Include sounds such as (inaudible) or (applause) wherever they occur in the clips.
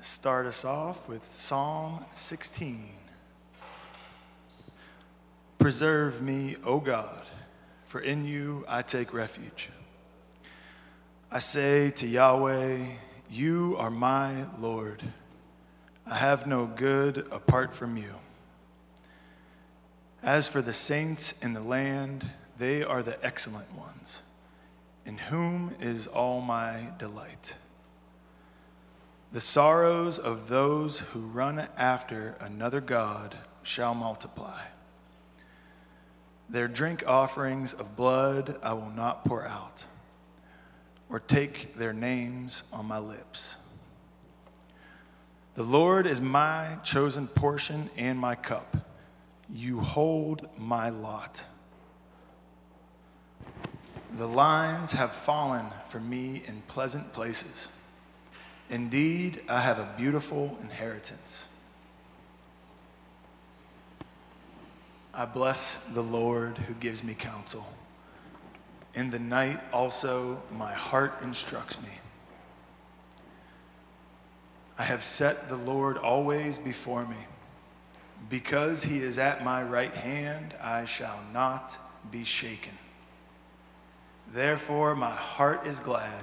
start us off with Psalm 16. Preserve me, O God, for in you I take refuge. I say to Yahweh, You are my Lord. I have no good apart from you. As for the saints in the land, they are the excellent ones, in whom is all my delight. The sorrows of those who run after another God shall multiply. Their drink offerings of blood I will not pour out, or take their names on my lips. The Lord is my chosen portion and my cup. You hold my lot. The lines have fallen for me in pleasant places. Indeed, I have a beautiful inheritance. I bless the Lord who gives me counsel. In the night also my heart instructs me. I have set the Lord always before me. Because he is at my right hand, I shall not be shaken. Therefore, my heart is glad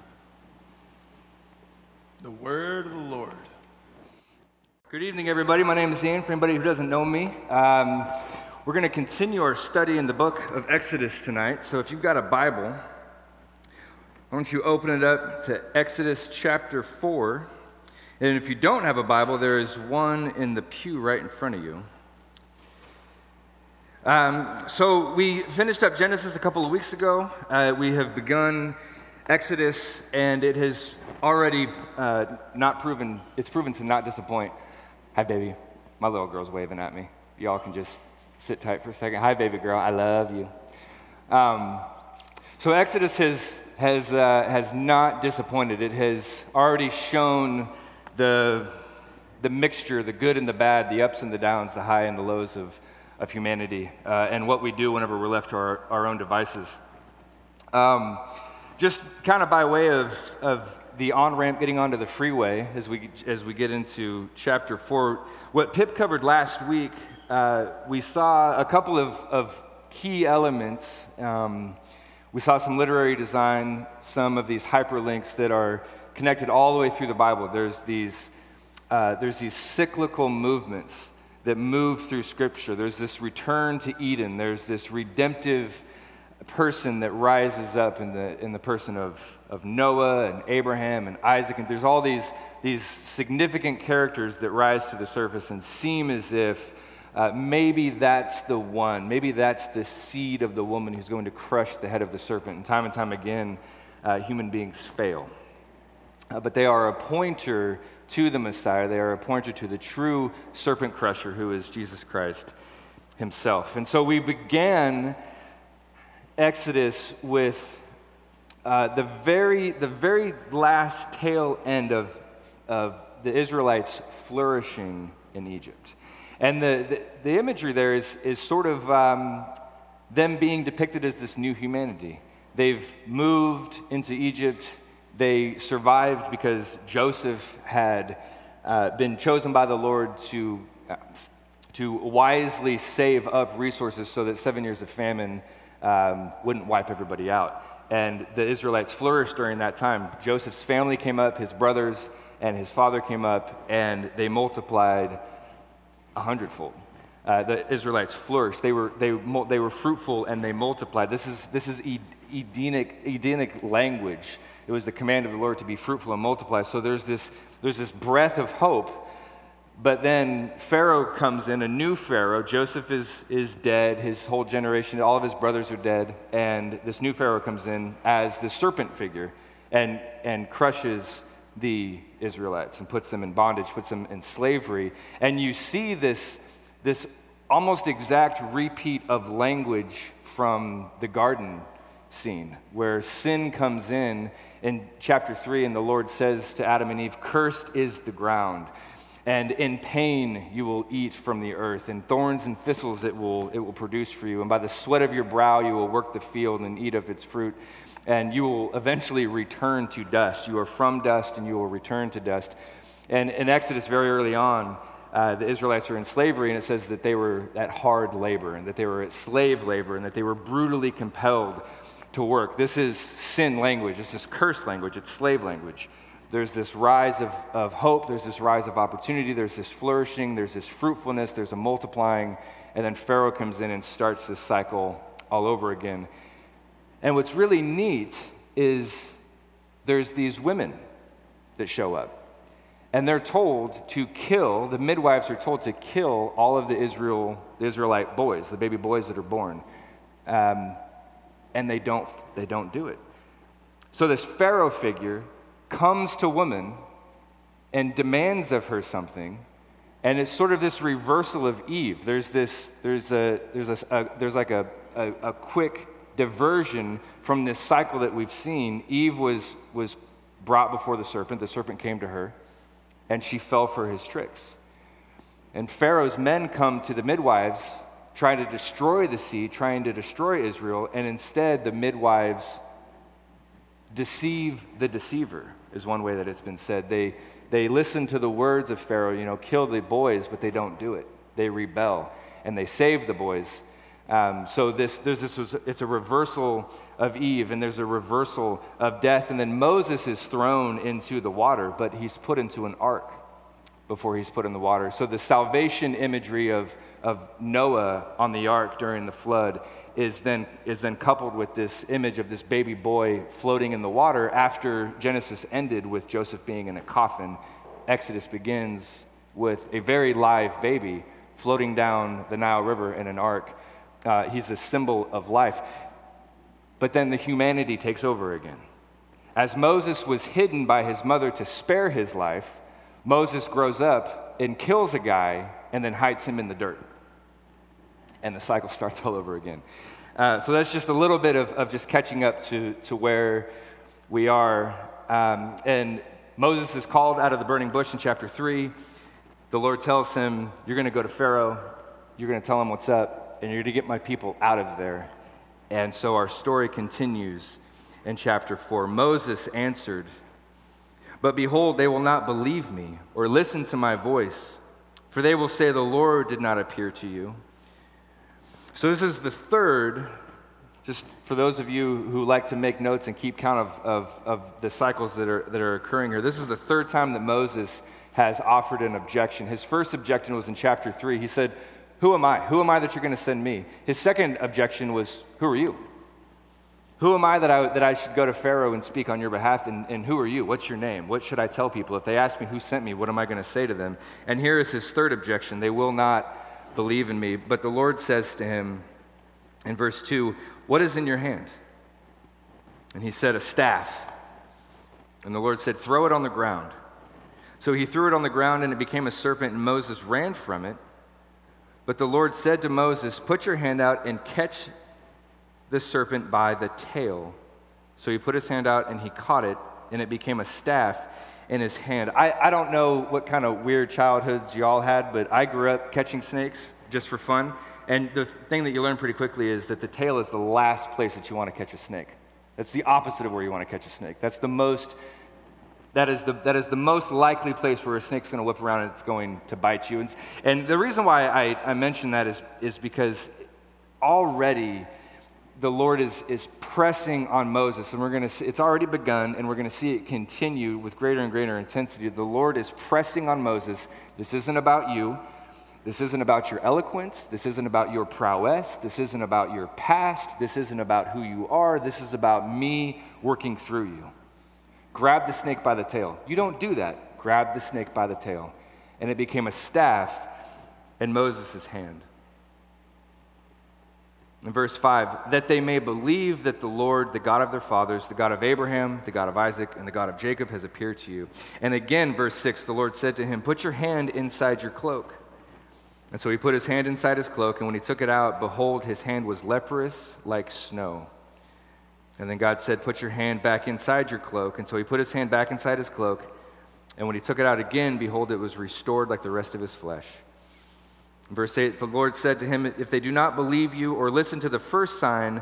The word of the Lord. Good evening, everybody. My name is Ian. For anybody who doesn't know me, um, we're going to continue our study in the book of Exodus tonight. So if you've got a Bible, why don't you open it up to Exodus chapter 4. And if you don't have a Bible, there is one in the pew right in front of you. Um, so we finished up Genesis a couple of weeks ago. Uh, we have begun Exodus, and it has already uh, not proven, it's proven to not disappoint. Hi, baby. My little girl's waving at me. Y'all can just sit tight for a second. Hi, baby girl. I love you. Um, so, Exodus has, has, uh, has not disappointed. It has already shown the, the mixture, the good and the bad, the ups and the downs, the high and the lows of, of humanity, uh, and what we do whenever we're left to our, our own devices. Um, just kind of by way of, of the on ramp getting onto the freeway as we, as we get into chapter four. What Pip covered last week, uh, we saw a couple of, of key elements. Um, we saw some literary design, some of these hyperlinks that are connected all the way through the Bible. There's these, uh, there's these cyclical movements that move through Scripture. There's this return to Eden, there's this redemptive person that rises up in the, in the person of, of Noah and Abraham and Isaac. And there's all these, these significant characters that rise to the surface and seem as if uh, maybe that's the one. Maybe that's the seed of the woman who's going to crush the head of the serpent. And time and time again, uh, human beings fail. Uh, but they are a pointer to the Messiah, they are a pointer to the true serpent crusher who is Jesus Christ himself. And so we began Exodus with uh, the, very, the very last tail end of, of the Israelites flourishing in Egypt. And the, the, the imagery there is, is sort of um, them being depicted as this new humanity. They've moved into Egypt. They survived because Joseph had uh, been chosen by the Lord to, uh, to wisely save up resources so that seven years of famine um, wouldn't wipe everybody out. And the Israelites flourished during that time. Joseph's family came up, his brothers and his father came up, and they multiplied a hundredfold. Uh, the Israelites flourished. They were, they, they were fruitful and they multiplied. This is, this is Edenic, Edenic language. It was the command of the Lord to be fruitful and multiply. So there's this, there's this breath of hope but then Pharaoh comes in, a new Pharaoh. Joseph is, is dead. His whole generation, all of his brothers are dead. And this new Pharaoh comes in as the serpent figure and, and crushes the Israelites and puts them in bondage, puts them in slavery. And you see this, this almost exact repeat of language from the garden scene where sin comes in in chapter 3 and the lord says to adam and eve cursed is the ground and in pain you will eat from the earth. And thorns and thistles it will, it will produce for you. And by the sweat of your brow you will work the field and eat of its fruit. And you will eventually return to dust. You are from dust and you will return to dust. And in exodus very early on uh, the Israelites are in slavery, and it says that they were at hard labor, and that they were at slave labor, and that they were brutally compelled to work. This is sin language, this is curse language, it's slave language. There's this rise of, of hope, there's this rise of opportunity, there's this flourishing, there's this fruitfulness, there's a multiplying, and then Pharaoh comes in and starts this cycle all over again. And what's really neat is there's these women that show up. And they're told to kill, the midwives are told to kill all of the Israel, Israelite boys, the baby boys that are born. Um, and they don't, they don't do it. So this Pharaoh figure comes to woman and demands of her something, and it's sort of this reversal of Eve. There's this, there's a, there's a, a there's like a, a, a quick diversion from this cycle that we've seen. Eve was, was brought before the serpent, the serpent came to her, and she fell for his tricks. And Pharaoh's men come to the midwives trying to destroy the seed, trying to destroy Israel, and instead the midwives deceive the deceiver, is one way that it's been said. They, they listen to the words of Pharaoh, you know, kill the boys, but they don't do it. They rebel and they save the boys. Um, so this, there's this it's a reversal of Eve, and there's a reversal of death. And then Moses is thrown into the water, but he's put into an ark before he's put in the water. So the salvation imagery of, of Noah on the ark during the flood is then, is then coupled with this image of this baby boy floating in the water after Genesis ended with Joseph being in a coffin. Exodus begins with a very live baby floating down the Nile River in an ark. Uh, he's the symbol of life. But then the humanity takes over again. As Moses was hidden by his mother to spare his life, Moses grows up and kills a guy and then hides him in the dirt. And the cycle (laughs) starts all over again. Uh, so that's just a little bit of, of just catching up to, to where we are. Um, and Moses is called out of the burning bush in chapter 3. The Lord tells him, You're going to go to Pharaoh, you're going to tell him what's up, and you're going to get my people out of there. And so our story continues in chapter 4. Moses answered, but behold, they will not believe me or listen to my voice, for they will say, The Lord did not appear to you. So, this is the third, just for those of you who like to make notes and keep count of, of, of the cycles that are, that are occurring here, this is the third time that Moses has offered an objection. His first objection was in chapter 3. He said, Who am I? Who am I that you're going to send me? His second objection was, Who are you? Who am I that I, that I should go to Pharaoh and speak on your behalf? And, and who are you? What's your name? What should I tell people? If they ask me who sent me, what am I going to say to them? And here is his third objection they will not believe in me. But the Lord says to him in verse 2, What is in your hand? And he said, A staff. And the Lord said, Throw it on the ground. So he threw it on the ground, and it became a serpent, and Moses ran from it. But the Lord said to Moses, Put your hand out and catch the serpent by the tail. So he put his hand out and he caught it, and it became a staff in his hand. I, I don't know what kind of weird childhoods y'all had, but I grew up catching snakes just for fun. And the thing that you learn pretty quickly is that the tail is the last place that you want to catch a snake. That's the opposite of where you want to catch a snake. That's the most that is the, that is the most likely place where a snake's going to whip around and it's going to bite you. And, and the reason why I, I mention that is, is because already the Lord is, is pressing on Moses, and we're going to it's already begun, and we're going to see it continue with greater and greater intensity. The Lord is pressing on Moses. This isn't about you. This isn't about your eloquence. This isn't about your prowess. This isn't about your past. This isn't about who you are. This is about me working through you. Grab the snake by the tail. You don't do that. Grab the snake by the tail. And it became a staff in Moses' hand. In verse 5, that they may believe that the Lord, the God of their fathers, the God of Abraham, the God of Isaac, and the God of Jacob has appeared to you. And again, verse 6, the Lord said to him, Put your hand inside your cloak. And so he put his hand inside his cloak, and when he took it out, behold, his hand was leprous like snow. And then God said, Put your hand back inside your cloak. And so he put his hand back inside his cloak, and when he took it out again, behold, it was restored like the rest of his flesh. Verse 8 The Lord said to him, If they do not believe you or listen to the first sign,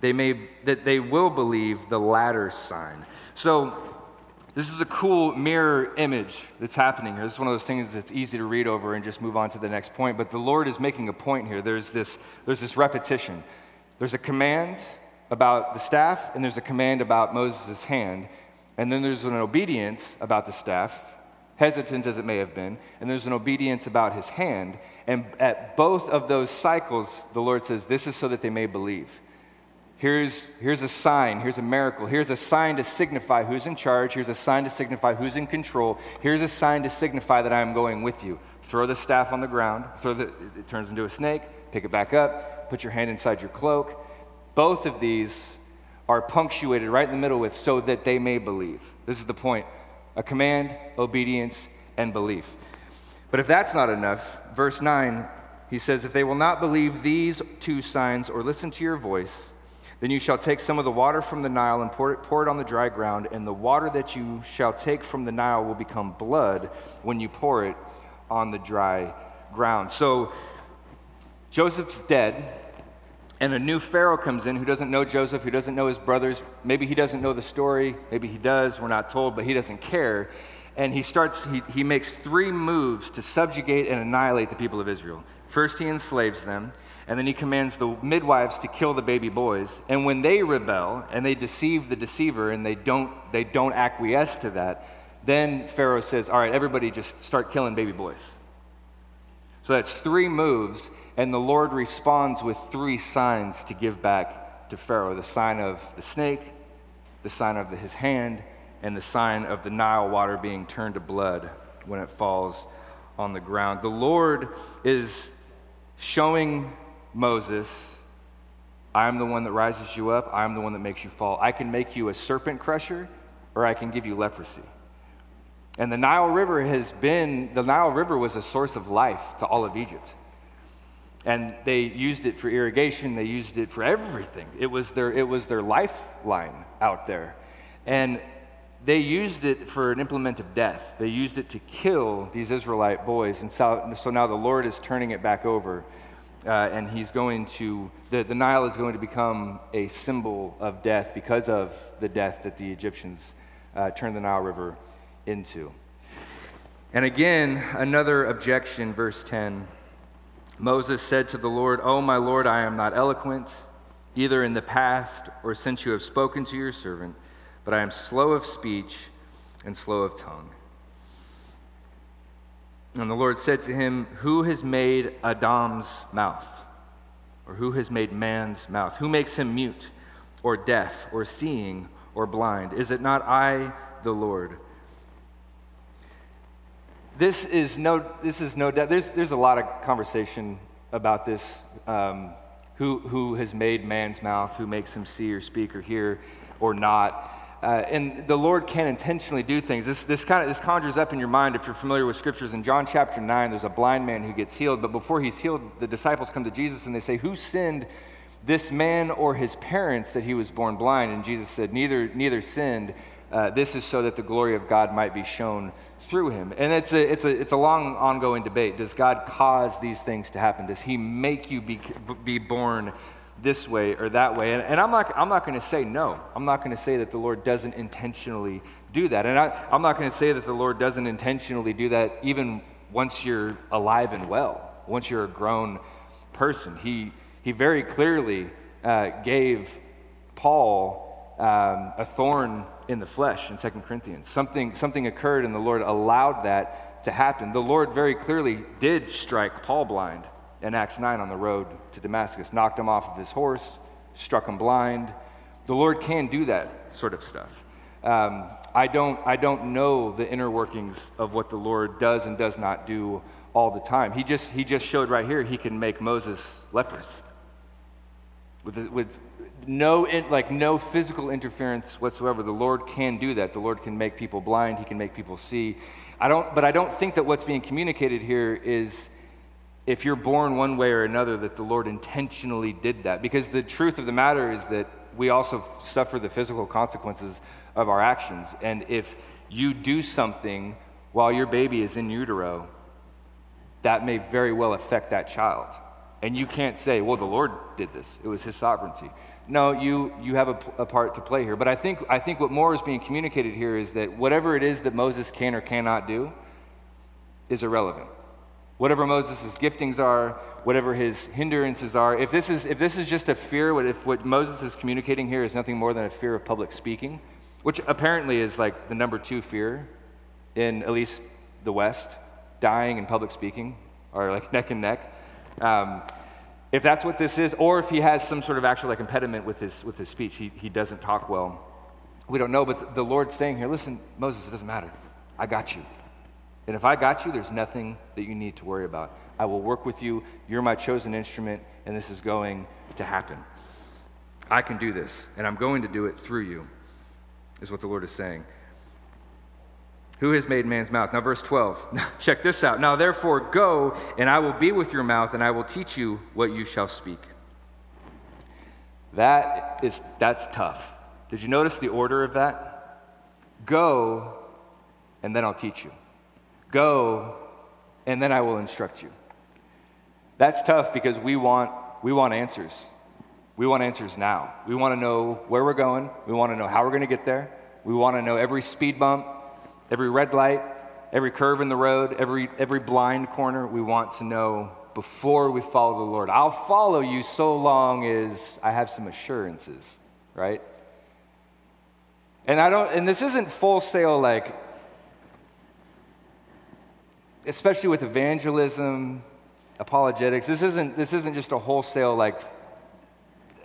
they may, that they will believe the latter sign. So, this is a cool mirror image that's happening here. This is one of those things that's easy to read over and just move on to the next point. But the Lord is making a point here. There's this, there's this repetition. There's a command about the staff, and there's a command about Moses' hand. And then there's an obedience about the staff, hesitant as it may have been, and there's an obedience about his hand. And at both of those cycles, the Lord says, This is so that they may believe. Here's, here's a sign, here's a miracle, here's a sign to signify who's in charge, here's a sign to signify who's in control, here's a sign to signify that I am going with you. Throw the staff on the ground, throw the, it turns into a snake, pick it back up, put your hand inside your cloak. Both of these are punctuated right in the middle with so that they may believe. This is the point a command, obedience, and belief. But if that's not enough, verse 9, he says, If they will not believe these two signs or listen to your voice, then you shall take some of the water from the Nile and pour it, pour it on the dry ground, and the water that you shall take from the Nile will become blood when you pour it on the dry ground. So Joseph's dead, and a new Pharaoh comes in who doesn't know Joseph, who doesn't know his brothers. Maybe he doesn't know the story, maybe he does, we're not told, but he doesn't care. And he starts he, he makes three moves to subjugate and annihilate the people of israel. First he enslaves them and then he commands the midwives to kill the baby boys. And when they rebel and they deceive the deceiver and they don't they don't acquiesce to that then pharaoh says all right everybody just start killing baby boys. So that's three moves and the lord responds with three signs to give back to pharaoh the sign of the snake the sign of the, his hand and the sign of the Nile water being turned to blood when it falls on the ground. The Lord is showing Moses, I am the one that rises you up, I am the one that makes you fall. I can make you a serpent crusher, or I can give you leprosy. And the Nile River has been, the Nile River was a source of life to all of Egypt. And they used it for irrigation, they used it for everything. It was their, it was their lifeline out there. And they used it for an implement of death. They used it to kill these Israelite boys. And so, so now the Lord is turning it back over. Uh, and he's going to, the, the Nile is going to become a symbol of death because of the death that the Egyptians uh, turned the Nile River into. And again, another objection, verse 10. Moses said to the Lord, Oh, my Lord, I am not eloquent, either in the past or since you have spoken to your servant but I am slow of speech and slow of tongue. And the Lord said to him, Who has made Adam's mouth? Or who has made man's mouth? Who makes him mute, or deaf, or seeing, or blind? Is it not I, the Lord? This is no, this is no doubt, there's, there's a lot of conversation about this. Um, who, who has made man's mouth? Who makes him see, or speak, or hear, or not? Uh, and the Lord can intentionally do things. This, this, kind of, this conjures up in your mind if you're familiar with scriptures. In John chapter 9, there's a blind man who gets healed, but before he's healed, the disciples come to Jesus and they say, Who sinned, this man or his parents, that he was born blind? And Jesus said, Neither, neither sinned. Uh, this is so that the glory of God might be shown through him. And it's a, it's, a, it's a long ongoing debate. Does God cause these things to happen? Does he make you be, be born this way or that way. And, and I'm not, I'm not going to say no. I'm not going to say that the Lord doesn't intentionally do that. And I, I'm not going to say that the Lord doesn't intentionally do that even once you're alive and well, once you're a grown person. He, he very clearly uh, gave Paul um, a thorn in the flesh in 2 Corinthians. Something, something occurred, and the Lord allowed that to happen. The Lord very clearly did strike Paul blind in Acts 9 on the road to Damascus, knocked him off of his horse, struck him blind. The Lord can do that sort of stuff. Um, I, don't, I don't know the inner workings of what the Lord does and does not do all the time. He just, he just showed right here he can make Moses leprous. with, with no, in, like no physical interference whatsoever. The Lord can do that. The Lord can make people blind. He can make people see. I don't, but I don't think that what's being communicated here is if you're born one way or another, that the Lord intentionally did that. Because the truth of the matter is that we also suffer the physical consequences of our actions. And if you do something while your baby is in utero, that may very well affect that child. And you can't say, well, the Lord did this, it was His sovereignty. No, you, you have a, a, part to play here. But I think, I think what more is being communicated here is that whatever it is that Moses can or cannot do is irrelevant. Whatever Moses' giftings are, whatever his hindrances are, if this is, if this is just a fear, if what Moses is communicating here is nothing more than a fear of public speaking, which apparently is like the number two fear in at least the West, dying and public speaking are like (laughs) neck and neck. Um, if that's what this is, or if he has some sort of actual like impediment with his, with his speech, he, he doesn't talk well. We don't know, but the Lord's saying here, listen, Moses, it doesn't matter. I got you. And if I got you, there's nothing that you need to worry about. I will work with you. You're my chosen instrument, and this is going to happen. I can do this, and I'm going to do it through you, is what the Lord is saying. Who has made man's mouth? Now, verse 12. (laughs) Check this out. Now, therefore, go, and I will be with your mouth, and I will teach you what you shall speak. That is, that's tough. Did you notice the order of that? Go, and then I'll teach you. Go, and then I will instruct you. That's tough because we want, we want answers. We want answers now. We want to know where we're going. We want to know how we're going to get there. We want to know every speed bump, Every red light, every curve in the road, every, every blind corner, we want to know before we follow the Lord. I'll follow you so long as I have some assurances, right? And I don't, and this isn't full sale like, especially with evangelism, apologetics. This isn't, this isn't just a wholesale like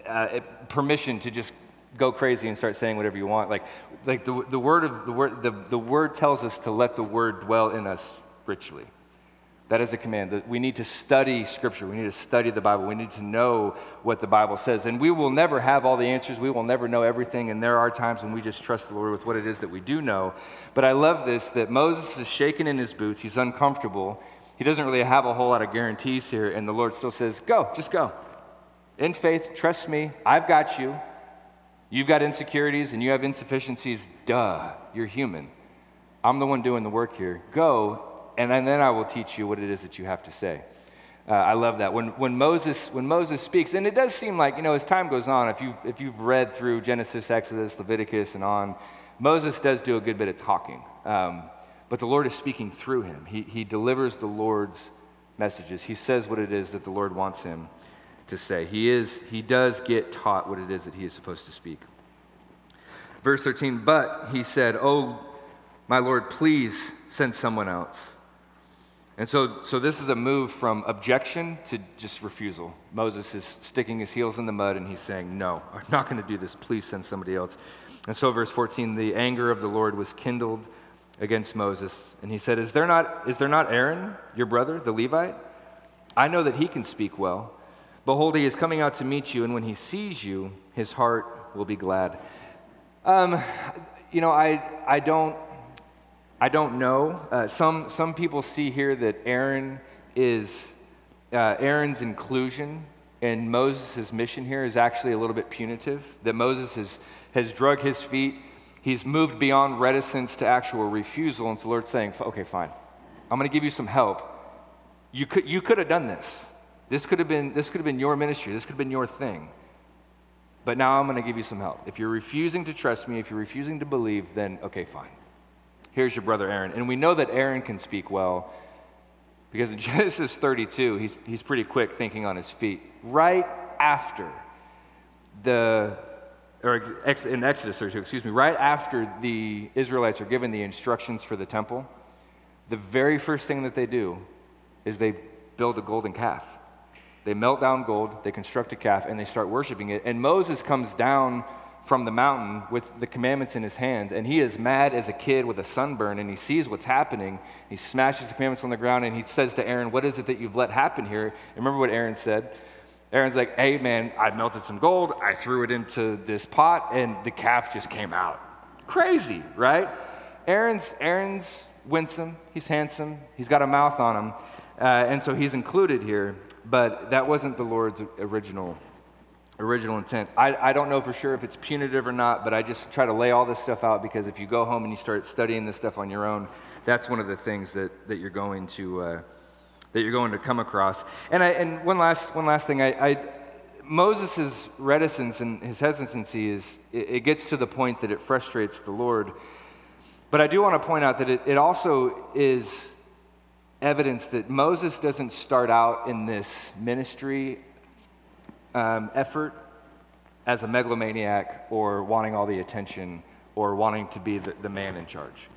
uh, permission to just go crazy and start saying whatever you want. Like, like the, the word of the word, the, the word tells us to let the word dwell in us richly. That is a command. That we need to study Scripture. We need to study the Bible. We need to know what the Bible says. And we will never have all the answers. We will never know everything. And there are times when we just trust the Lord with what it is that we do know. But I love this that Moses is shaking in his boots. He's uncomfortable. He doesn't really have a whole lot of guarantees here. And the Lord still says, Go, just go. In faith, trust me. I've got you. You've got insecurities and you have insufficiencies. Duh, you're human. I'm the one doing the work here. Go, and then I will teach you what it is that you have to say. Uh, I love that. When, when, Moses, when Moses speaks, and it does seem like, you know, as time goes on, if you've, if you've read through Genesis, Exodus, Leviticus, and on, Moses does do a good bit of talking. Um, but the Lord is speaking through him. He, he delivers the Lord's messages. He says what it is that the Lord wants him to say. He, is, he does get taught what it is that he is supposed to speak. Verse 13, but he said, Oh, my Lord, please send someone else. And so, so this is a move from objection to just refusal. Moses is sticking his heels in the mud and he's saying, No, I'm not going to do this. Please send somebody else. And so, verse 14, the anger of the Lord was kindled against Moses. And he said, Is there not, is there not Aaron, your brother, the Levite? I know that he can speak well. Behold, he is coming out to meet you, and when he sees you, his heart will be glad. Um, you know, I, I, don't, I don't know. Uh, some, some people see here that Aaron is, uh, Aaron's inclusion in Moses' mission here is actually a little bit punitive, that Moses has, has drug his feet. He's moved beyond reticence to actual refusal, and so the Lord's saying, okay, fine. I'm going to give you some help. You could, you could have done this. This could have been, this could have been your ministry. This could have been your thing. But now I'm going to give you some help. If you're refusing to trust me, if you're refusing to believe, then okay, fine. Here's your brother Aaron. And we know that Aaron can speak well because in (laughs) Genesis 32, he's, he's pretty quick thinking on his feet. Right after the, or in Exodus 32, excuse me, right after the Israelites are given the instructions for the temple, the very first thing that they do is they build a golden calf. They melt down gold, they construct a calf, and they start worshiping it. And Moses comes down from the mountain with the commandments in his hand, and he is mad as a kid with a sunburn, and he sees what's happening. He smashes the commandments on the ground, and he says to Aaron, What is it that you've let happen here? And remember what Aaron said? Aaron's like, hey, man, I melted some gold. I threw it into this pot, and the calf just came out. Crazy, right? Aaron's, Aaron's winsome. He's handsome. He's got a mouth on him. Uh, and so he's included here, but that wasn't the Lord's original original intent. I, I don't know for sure if it's punitive or not, but I just try to lay all this stuff out because if you go home and you start studying this stuff on your own, that's one of the things that, that you're going to uh, that you're going to come across. And I, and one last one last thing, I, I Moses' reticence and his hesitancy is it, it, gets to the point that it frustrates the Lord. But I do want to point out that it, it also is evidence that Moses doesn't start out in this ministry um, effort as a megalomaniac or wanting all the attention or wanting to be the, the man in charge.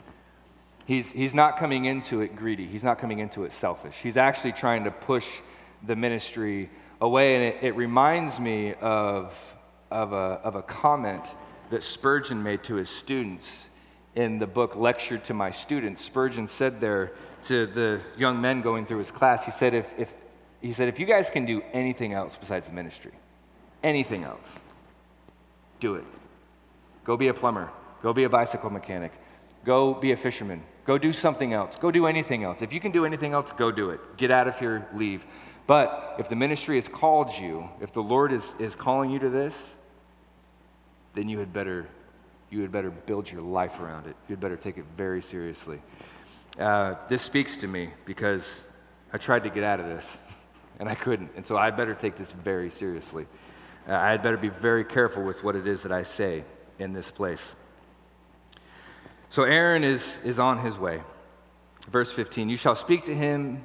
He's, he's not coming into it greedy. He's not coming into it selfish. He's actually trying to push the ministry away. And it, it reminds me of, of, a, of a comment that Spurgeon made to his students in the book Lecture to My Students. Spurgeon said there to the young men going through his class, he said, if, if, he said, if you guys can do anything else besides the ministry, anything else, do it. Go be a plumber. Go be a bicycle mechanic. Go be a fisherman. Go do something else. Go do anything else. If you can do anything else, go do it. Get out of here, leave. But if the ministry has called you, if the Lord is, is calling you to this, then you had better you had better build your life around it. You had better take it very seriously. Uh, this speaks to me because I tried to get out of this (laughs) and I couldn't. And so I better take this very seriously. Uh, I had better be very careful with what it is that I say in this place. So Aaron is, is on his way. Verse 15 You shall speak to him,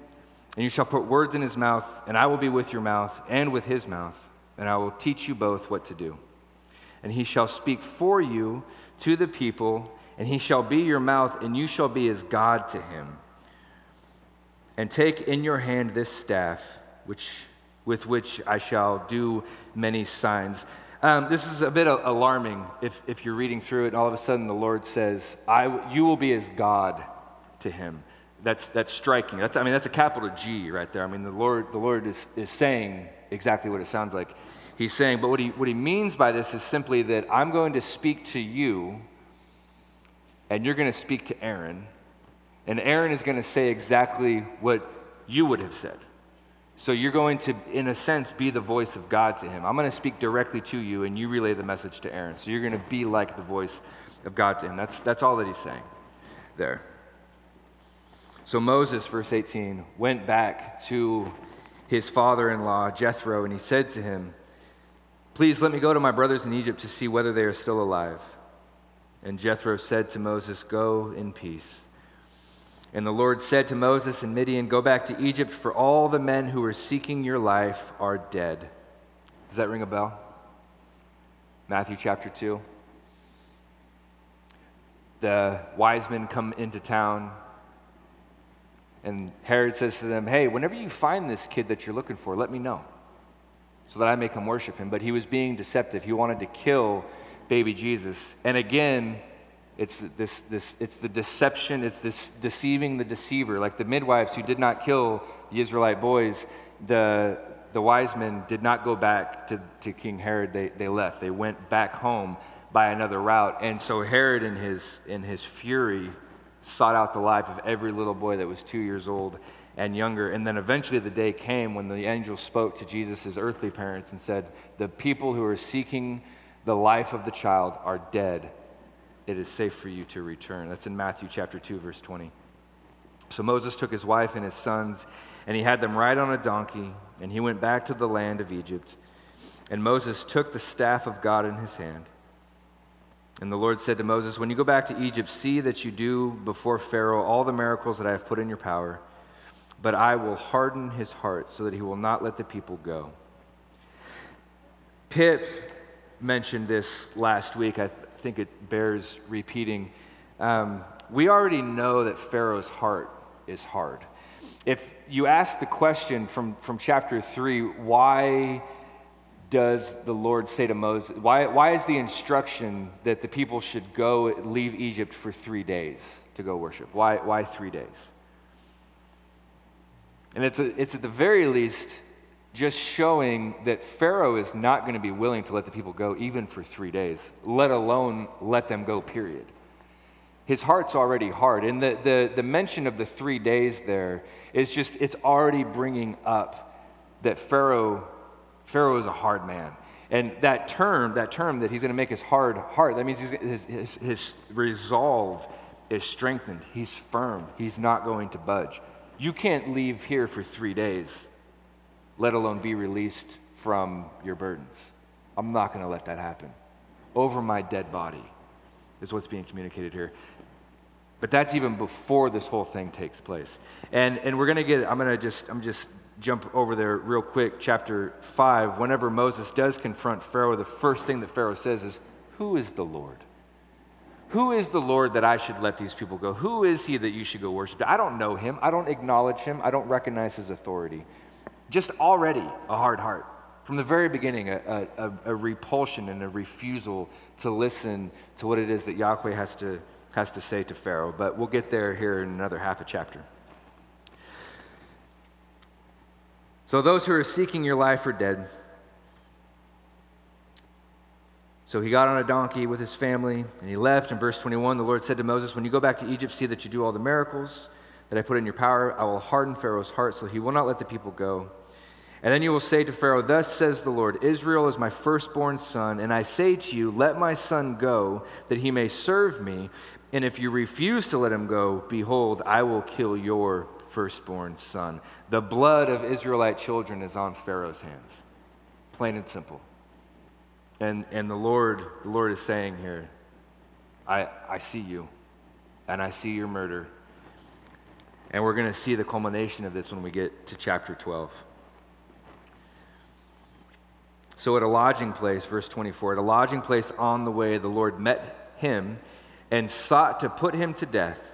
and you shall put words in his mouth, and I will be with your mouth and with his mouth, and I will teach you both what to do. And he shall speak for you to the people, and he shall be your mouth, and you shall be as God to him. And take in your hand this staff, which, with which I shall do many signs. Um, this is a bit alarming if, if you're reading through it and all of a sudden the Lord says, I, You will be as God to him. That's, that's striking. That's, I mean, that's a capital G right there. I mean, the Lord, the Lord is, is saying exactly what it sounds like he's saying. But what he, what he means by this is simply that I'm going to speak to you, and you're going to speak to Aaron, and Aaron is going to say exactly what you would have said. So you're going to, in a sense, be the voice of God to him. I'm going to speak directly to you, and you relay the message to Aaron. So you're going to be like the voice of God to him. That's, that's all that he's saying there. So Moses, verse 18, went back to his father in law, Jethro, and he said to him, Please let me go to my brothers in Egypt to see whether they are still alive. And Jethro said to Moses, Go in peace. And the Lord said to Moses and Midian, Go back to Egypt, for all the men who are seeking your life are dead. Does that ring a bell? Matthew chapter 2. The wise men come into town, and Herod says to them, Hey, whenever you find this kid that you're looking for, let me know so that I may come worship him. But he was being deceptive. He wanted to kill baby Jesus. And again, it's, this, this, it's the deception, it's this deceiving the deceiver. Like the midwives who did not kill the Israelite boys, the, the wise men did not go back to, to King Herod, they, they left. They went back home by another route. And so Herod, in his, in his fury, sought out the life of every little boy that was two years old and younger. And then eventually the day came when the angel spoke to Jesus' earthly parents and said, The people who are seeking the life of the child are dead it is safe for you to return. That's in Matthew chapter 2, verse 20. So Moses took his wife and his sons, and he had them ride on a donkey, and he went back to the land of Egypt. And Moses took the staff of God in his hand. And the Lord said to Moses, When you go back to Egypt, see that you do before Pharaoh all the miracles that I have put in your power, but I will harden his heart so that he will not let the people go. Pip mentioned this last week. I think it bears repeating. Um, we already know that Pharaoh's heart is hard. If you ask the question from, from chapter 3, why does the Lord say to Moses, why, why is the instruction that the people should go leave Egypt for three days to go worship? Why, why three days? And it's, a, it's at the very least just showing that Pharaoh is not going to be willing to let the people go even for three days, let alone let them go, period. His heart's already hard. And the, the, the mention of the three days there is just, it's already bringing up that Pharaoh, Pharaoh is a hard man. And that term, that term that he's going to make his hard heart, that means his, his, his resolve is strengthened. He's firm. He's not going to budge. You can't leave here for three days let alone be released from your burdens. I'm not going to let that happen. Over my dead body is what's being communicated here. But that's even before this whole thing takes place. And, and we're going to get, I'm going to just, I'm just jump over there real quick. Chapter 5, whenever Moses does confront Pharaoh, the first thing that Pharaoh says is, Who is the Lord? Who is the Lord that I should let these people go? Who is he that you should go worship? I don't know him. I don't acknowledge him. I don't recognize his authority just already a hard heart. From the very beginning, a, a, a, repulsion and a refusal to listen to what it is that Yahweh has to, has to say to Pharaoh. But we'll get there here in another half a chapter. So, those who are seeking your life are dead. So he got on a donkey with his family and he left. In verse 21, the Lord said to Moses, When you go back to Egypt, see that you do all the miracles that I put in your power. I will harden Pharaoh's heart so he will not let the people go. And then you will say to Pharaoh, Thus says the Lord Israel is my firstborn son, and I say to you, Let my son go, that he may serve me. And if you refuse to let him go, behold, I will kill your firstborn son. The blood of Israelite children is on Pharaoh's hands. Plain and simple. And, and the Lord, the Lord is saying here, I, I see you, and I see your murder. And we're going to see the culmination of this when we get to chapter 12. So, at a lodging place, verse 24, at a lodging place on the way, the Lord met him and sought to put him to death.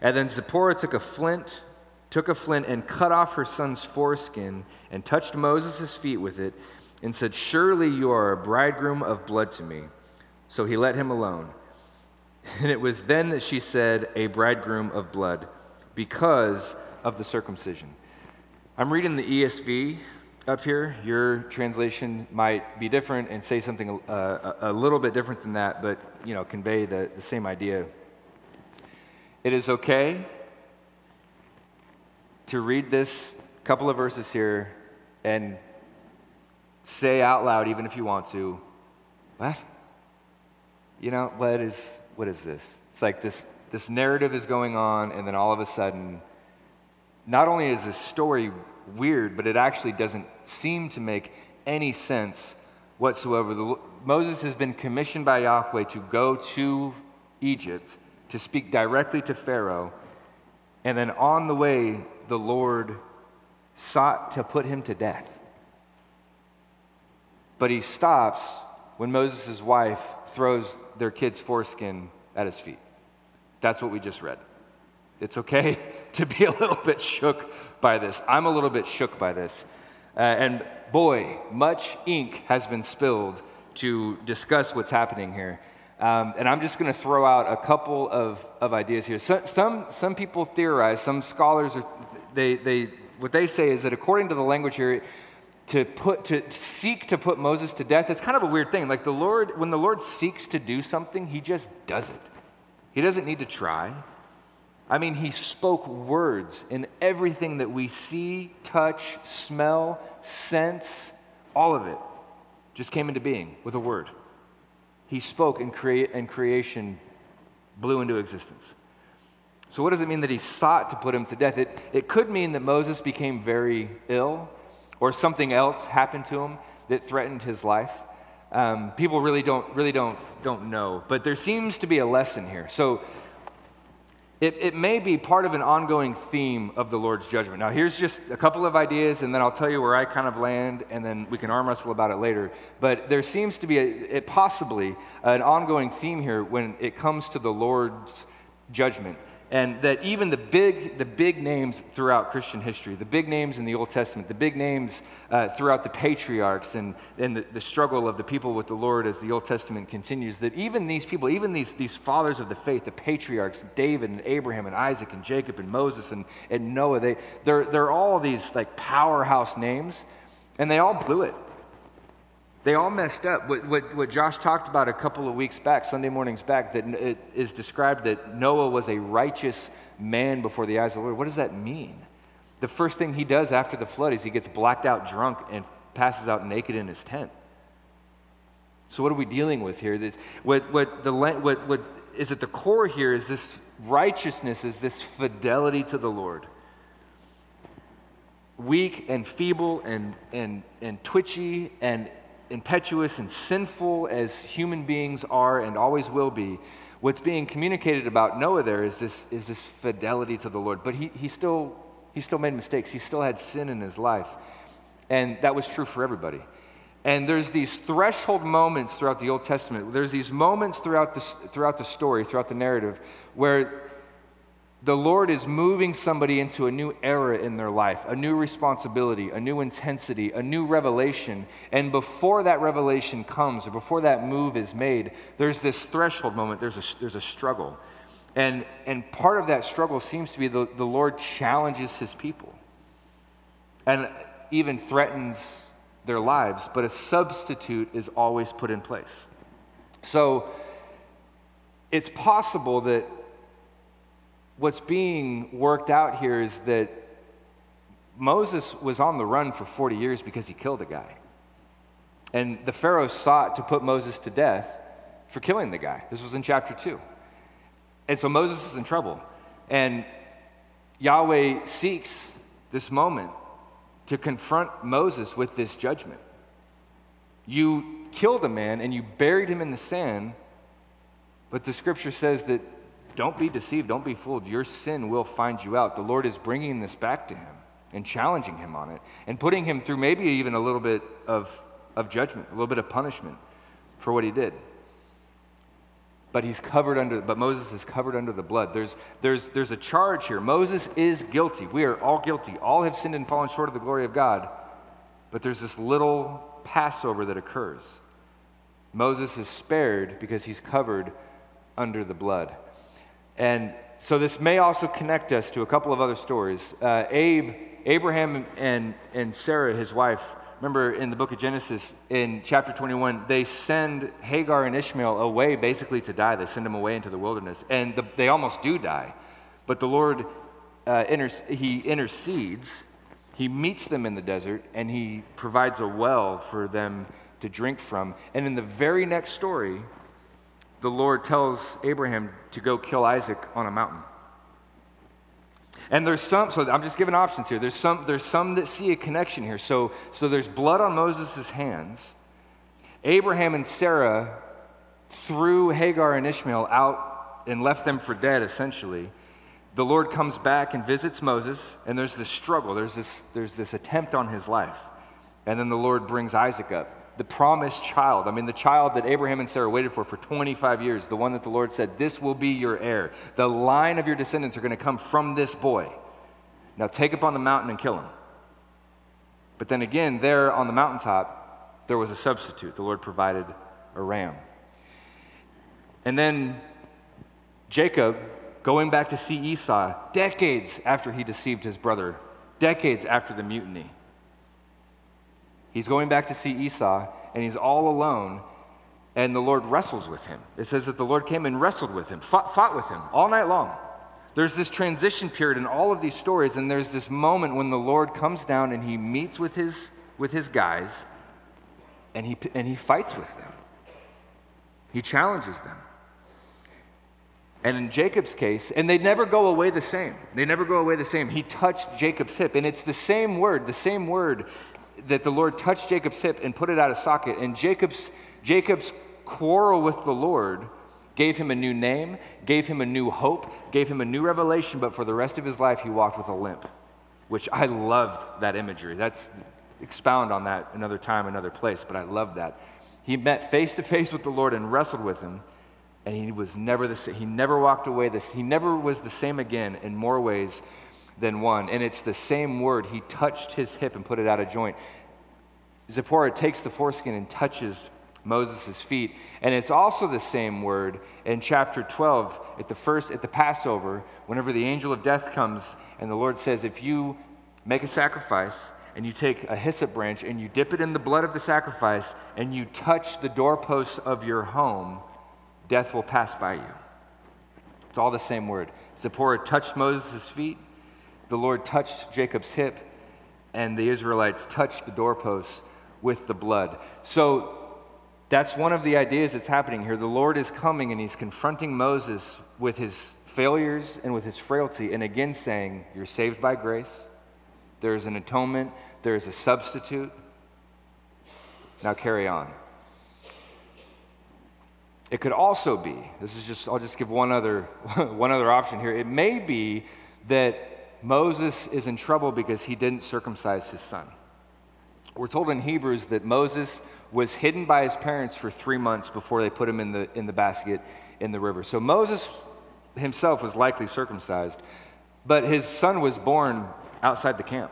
And then Zipporah took a flint, took a flint and cut off her son's foreskin and touched Moses' feet with it and said, Surely you are a bridegroom of blood to me. So he let him alone. (laughs) And it was then that she said, A bridegroom of blood, because of the circumcision. I'm reading the ESV up here. Your translation might be different and say something uh, a, little bit different than that, but you know, convey the, the same idea. It is okay to read this couple of verses here and say out loud, even if you want to, what? You know, what is what is this? It's like this this narrative is going on, and then all of a sudden, not only is this story weird, but it actually doesn't seem to make any sense whatsoever. The, Moses has been commissioned by Yahweh to go to Egypt to speak directly to Pharaoh, and then on the way, the Lord sought to put him to death. But he stops when Moses' wife throws their kid's foreskin at his feet. That's what we just read. It's okay (laughs) to be a little bit shook by this. I'm a little bit shook by this. Uh, and boy, much ink has been spilled to discuss what's happening here. Um, and I'm just going to throw out a couple of, of ideas here. So, some, some people theorize, some scholars, are, they, they, what they say is that according to the language here, to put to seek to put Moses to death, it's kind of a weird thing. Like the Lord, when the Lord seeks to do something, he just does it. He doesn't need to try. I mean, he spoke words in everything that we see, touch, smell, sense, all of it just came into being with a word. He spoke and, and creation blew into existence. So, what does it mean that he sought to put him to death? It, it could mean that Moses became very ill or something else happened to him that threatened his life. Um, people really don't, really don't, don't know. But there seems to be a lesson here. So, it, it may be part of an ongoing theme of the Lord's judgment. Now, here's just a couple of ideas, and then I'll tell you where I kind of land, and then we can arm wrestle about it later. But there seems to be a, it possibly an ongoing theme here when it comes to the Lord's judgment and that even the big, the big names throughout Christian history, the big names in the Old Testament, the big names uh, throughout the patriarchs and, and the, the, struggle of the people with the Lord as the Old Testament continues, that even these people, even these, these fathers of the faith, the patriarchs, David and Abraham and Isaac and Jacob and Moses and, and Noah, they, they're, they're all these like powerhouse names, And they all blew it. They all messed up. What, what, what Josh talked about a couple of weeks back, Sunday mornings back, that it is described that Noah was a righteous man before the eyes of the Lord. What does that mean? The first thing he does after the flood is he gets blacked out drunk and passes out naked in his tent. So, what are we dealing with here? This, what, what, the, what, what is at the core here is this righteousness, is this fidelity to the Lord weak and feeble and, and, and twitchy and impetuous and sinful as human beings are and always will be, what's being communicated about Noah there is this, is this fidelity to the Lord. But he, he, still, he still made mistakes, he still had sin in his life. And that was true for everybody. And there's these threshold moments throughout the Old Testament. There's these moments throughout the, throughout the story, throughout the narrative, where the Lord is moving somebody into a new era in their life, a new responsibility, a new intensity, a new revelation. And before that revelation comes, or before that move is made, there's this threshold moment, there's a, there's a struggle. And, and part of that struggle seems to be the, the Lord challenges his people and even threatens their lives, but a substitute is always put in place. So it's possible that what's being worked out here is that Moses was on the run for 40 years because he killed a guy. And the Pharaoh sought to put Moses to death for killing the guy. This was in chapter 2. And so Moses is in trouble. And Yahweh seeks this moment to confront Moses with this judgment. You killed a man and you buried him in the sand, but the scripture says that don't be deceived, don't be fooled. Your sin will find you out. The Lord is bringing this back to him and challenging him on it and putting him through maybe even a little bit of, of judgment, a little bit of punishment for what he did. But he's covered under, but Moses is covered under the blood. There's, there's, there's a charge here. Moses is guilty. We are all guilty. All have sinned and fallen short of the glory of God. But there's this little Passover that occurs. Moses is spared because he's covered under the blood. And so this may also connect us to a couple of other stories. Uh, Abe, Abraham and, and Sarah, his wife, remember in the book of Genesis, in chapter 21, they send Hagar and Ishmael away basically to die. They send them away into the wilderness. And the, they almost do die. But the Lord, uh, inter- he intercedes. He meets them in the desert and he provides a well for them to drink from. And in the very next story, the Lord tells Abraham to go kill Isaac on a mountain. And there's some, so I'm just giving options here. There's some, there's some that see a connection here. So, so there's blood on Moses' hands. Abraham and Sarah threw Hagar and Ishmael out and left them for dead, essentially. The Lord comes back and visits Moses, and there's this struggle, there's this, there's this attempt on his life. And then the Lord brings Isaac up the promised child. I mean, the child that Abraham and Sarah waited for for 25 years, the one that the Lord said, This will be your heir. The line of your descendants are going to come from this boy. Now take up on the mountain and kill him. But then again, there on the mountaintop, there was a substitute. The Lord provided a ram. And then Jacob, going back to see Esau, decades after he deceived his brother, decades after the mutiny. He's going back to see Esau, and he's all alone, and the Lord wrestles with him. It says that the Lord came and wrestled with him, fought, fought with him all night long. There's this transition period in all of these stories, and there's this moment when the Lord comes down and he meets with his, with his guys, and he, and he fights with them. He challenges them. And in Jacob's case, and they never go away the same. They never go away the same. He touched Jacob's hip, and it's the same word, the same word that the Lord touched Jacob's hip and put it out of socket. And Jacob's, Jacob's quarrel with the Lord gave him a new name, gave him a new hope, gave him a new revelation, but for the rest of his life, he walked with a limp, which I loved that imagery. That's expound on that another time, another place, but I love that. He met face to face with the Lord and wrestled with him, and he was never the same. He never walked away this. He never was the same again in more ways than one. And it's the same word. He touched his hip and put it out of joint. Zipporah takes the foreskin and touches Moses' feet. And it's also the same word in chapter 12 at the first, at the Passover, whenever the angel of death comes and the Lord says, If you make a sacrifice and you take a hyssop branch and you dip it in the blood of the sacrifice and you touch the doorposts of your home, death will pass by you. It's all the same word. Zipporah touched Moses' feet, the Lord touched Jacob's hip, and the Israelites touched the doorposts with the blood. So that's one of the ideas that's happening here. The Lord is coming and he's confronting Moses with his failures and with his frailty, and again saying, You're saved by grace. There is an atonement, there is a substitute. Now carry on. It could also be, this is just, I'll just give one other, (laughs) one other option here. It may be that Moses is in trouble because he didn't circumcise his son. We're told in Hebrews that Moses was hidden by his parents for three months before they put him in the, in the basket in the river. So Moses himself was likely circumcised, but his son was born outside the camp.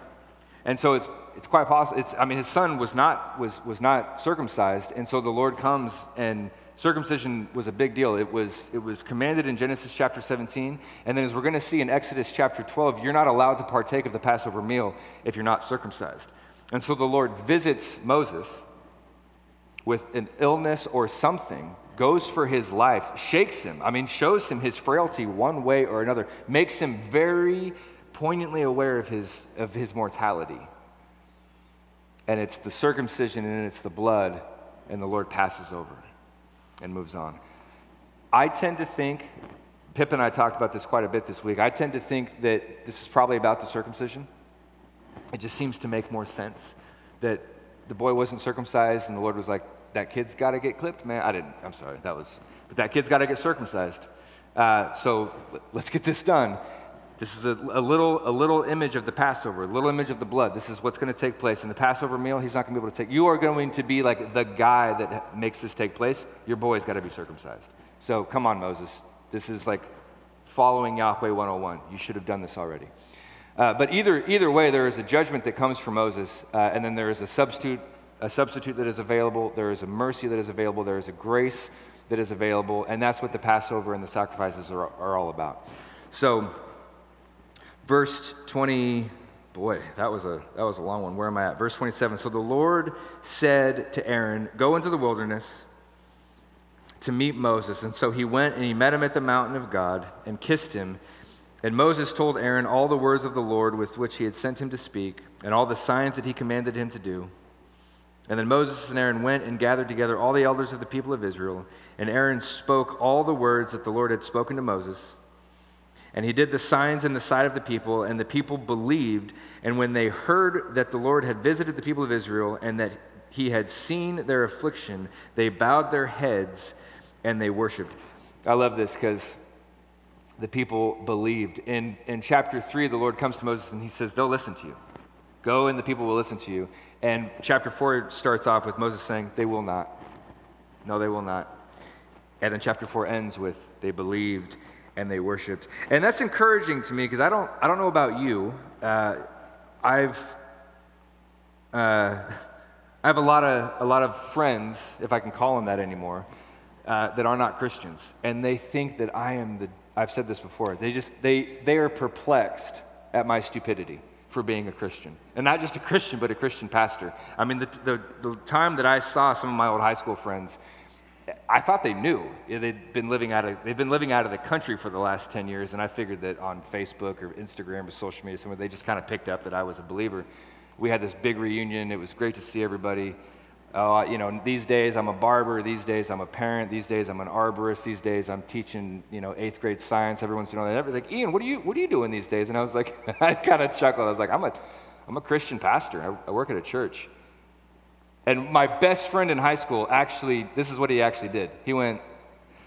And so it's, it's quite possible, it's, I mean, his son was not, was, was not circumcised, and so the Lord comes and circumcision was a big deal. It was, it was commanded in Genesis chapter 17, and then as we're going to see in Exodus chapter 12, you're not allowed to partake of the Passover meal if you're not circumcised. And so the Lord visits Moses with an illness or something, goes for his life, shakes him, I mean, shows him his frailty one way or another, makes him very poignantly aware of his, of his mortality. And it's the circumcision and it's the blood, and the Lord passes over and moves on. I tend to think, Pip and I talked about this quite a bit this week. I tend to think that this is probably about the circumcision. It just seems to make more sense that the boy wasn't circumcised and the Lord was like, that kid's got to get clipped, man. I didn't, I'm sorry, that was, but that kid's got to get circumcised. Uh, so let's get this done. This is a, a, little, a little image of the Passover, a little image of the blood. This is what's going to take place. In the Passover meal, he's not going to be able to take. You are going to be like the guy that makes this take place. Your boy's got to be circumcised. So come on, Moses. This is like following Yahweh 101. You should have done this already. Uh, but either, either way, there is a judgment that comes from Moses, uh, and then there is a substitute a substitute that is available, there is a mercy that is available, there is a grace that is available, and that's what the Passover and the sacrifices are, are all about. So, verse 20, boy, that was, a, that was a long one. Where am I at? Verse 27. So the Lord said to Aaron, Go into the wilderness to meet Moses. And so he went and he met him at the mountain of God and kissed him. And Moses told Aaron all the words of the Lord with which he had sent him to speak, and all the signs that he commanded him to do. And then Moses and Aaron went and gathered together all the elders of the people of Israel. And Aaron spoke all the words that the Lord had spoken to Moses. And he did the signs in the sight of the people, and the people believed. And when they heard that the Lord had visited the people of Israel and that he had seen their affliction, they bowed their heads and they worshiped. I love this because the people believed. In, in chapter 3, the Lord comes to Moses and he says, They'll listen to you. Go and the people will listen to you. And chapter 4 starts off with Moses saying, They will not. No, they will not. And then chapter 4 ends with, They believed and they worshiped. And that's encouraging to me because I don't, I don't know about you. Uh, I've, uh, I have a lot, of, a lot of friends, if I can call them that anymore, uh, that are not Christians. And they think that I am the, I've said this before, they just, they, they are perplexed at my stupidity for being a Christian. And not just a Christian, but a Christian pastor. I mean, the, the, the time that I saw some of my old high school friends, I thought they knew. They'd been living out of, they've been living out of the country for the last 10 years, and I figured that on Facebook or Instagram or social media, somewhere, they just kind of picked up that I was a believer. We had this big reunion. It was great to see everybody. Uh, you know, these days I'm a barber. These days I'm a parent. These days I'm an arborist. These days I'm teaching, you know, eighth grade science. Everyone's doing that. Like, Ian, what are you, what are you doing these days? And I was like, (laughs) I kind of chuckled. I was like, I'm a, I'm a Christian pastor. I, I work at a church. And my best friend in high school actually, this is what he actually did. He went,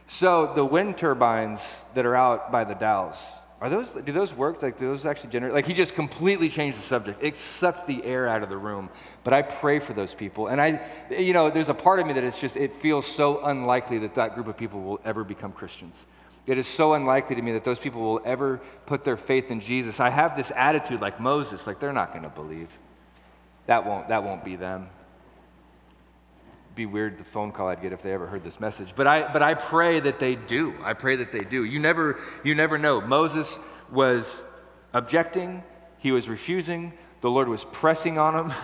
so the wind turbines that are out by the Dalles, are those, do those work? Like, do those actually generate? Like, he just completely changed the subject, it sucked the air out of the room. But I pray for those people. And I, you know, there's a part of me that it's just, it feels so unlikely that that group of people will ever become Christians. It is so unlikely to me that those people will ever put their faith in Jesus. I have this attitude like Moses, like they're not going to believe. That won't, that won't be them be weird the phone call I'd get if they ever heard this message. But I, but I pray that they do. I pray that they do. You never, you never know. Moses was objecting, he was refusing. The Lord was pressing on him,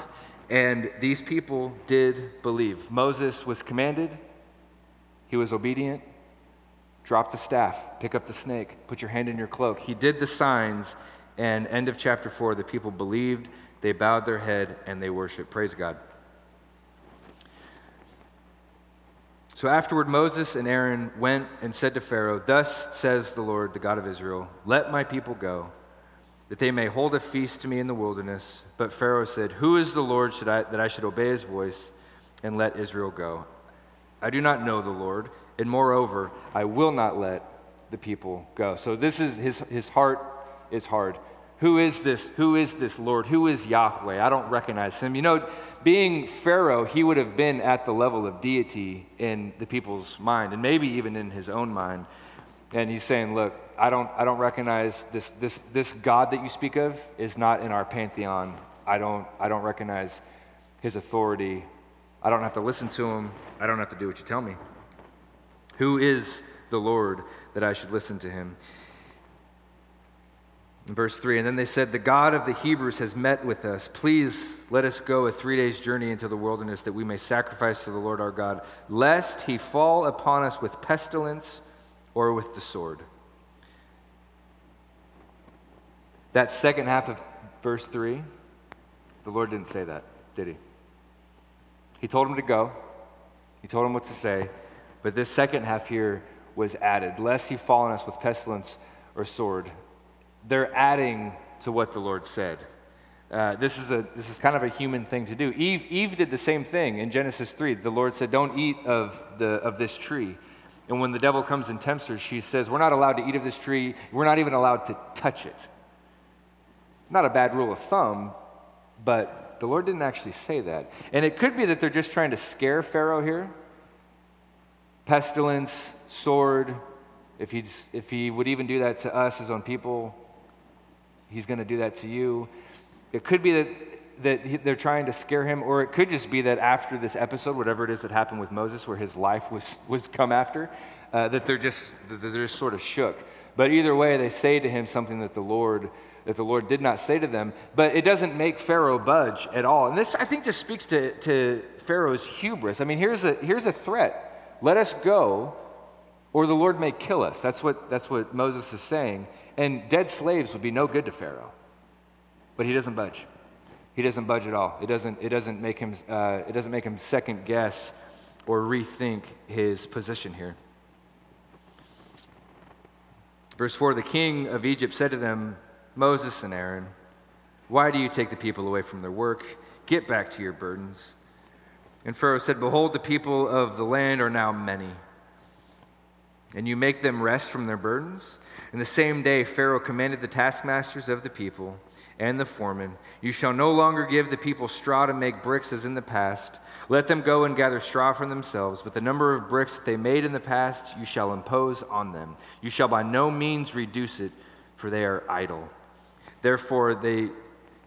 and these people did believe. Moses was commanded, he was obedient. Drop the staff, pick up the snake, put your hand in your cloak. He did the signs, and end of chapter 4, the people believed, they bowed their head, and they worshiped. Praise God. So afterward, Moses and Aaron went and said to Pharaoh, Thus says the Lord, the God of Israel, Let my people go, that they may hold a feast to me in the wilderness. But Pharaoh said, Who is the Lord should I, that I should obey his voice and let Israel go? I do not know the Lord, and moreover, I will not let the people go. So this is his, his heart is hard. Who is this? Who is this Lord? Who is Yahweh? I don't recognize him. You know, being Pharaoh, he would have been at the level of deity in the people's mind, and maybe even in his own mind. And he's saying, Look, I don't, I don't recognize this, this, this God that you speak of is not in our pantheon. I don't, I don't recognize his authority. I don't have to listen to him. I don't have to do what you tell me. Who is the Lord that I should listen to him? Verse 3 And then they said, The God of the Hebrews has met with us. Please let us go a three days' journey into the wilderness that we may sacrifice to the Lord our God, lest he fall upon us with pestilence or with the sword. That second half of verse 3, the Lord didn't say that, did he? He told him to go, he told him what to say, but this second half here was added, lest he fall on us with pestilence or sword they're adding to what the Lord said. Uh, this, is a, this is kind of a human thing to do. Eve, Eve did the same thing in Genesis 3. The Lord said, Don't eat of, the, of this tree. And when the devil comes and tempts her, she says, We're not allowed to eat of this tree. We're not even allowed to touch it. Not a bad rule of thumb, but the Lord didn't actually say that. And it could be that they're just trying to scare Pharaoh here. Pestilence, sword. If, he's, if he would even do that to us, his own people, He's going to do that to you. It could be that, that they're trying to scare him, or it could just be that after this episode, whatever it is that happened with Moses, where his life was, was come after, uh, that they're just, they're just sort of shook. But either way, they say to him something that the Lord that the Lord did not say to them, but it doesn't make Pharaoh budge at all. And this, I think, just speaks to, to Pharaoh's hubris. I mean, here's a, here's a threat let us go, or the Lord may kill us. That's what, that's what Moses is saying. And dead slaves would be no good to Pharaoh. But he doesn't budge. He doesn't budge at all. It doesn't, it doesn't, make, him, uh, it doesn't make him second guess or rethink his position here. Verse 4 The king of Egypt said to them, Moses and Aaron, why do you take the people away from their work? Get back to your burdens. And Pharaoh said, Behold, the people of the land are now many and you make them rest from their burdens? In the same day, Pharaoh commanded the taskmasters of the people and the foremen You shall no longer give the people straw to make bricks as in the past. Let them go and gather straw for themselves, but the number of bricks that they made in the past you shall impose on them. You shall by no means reduce it, for they are idle. Therefore, they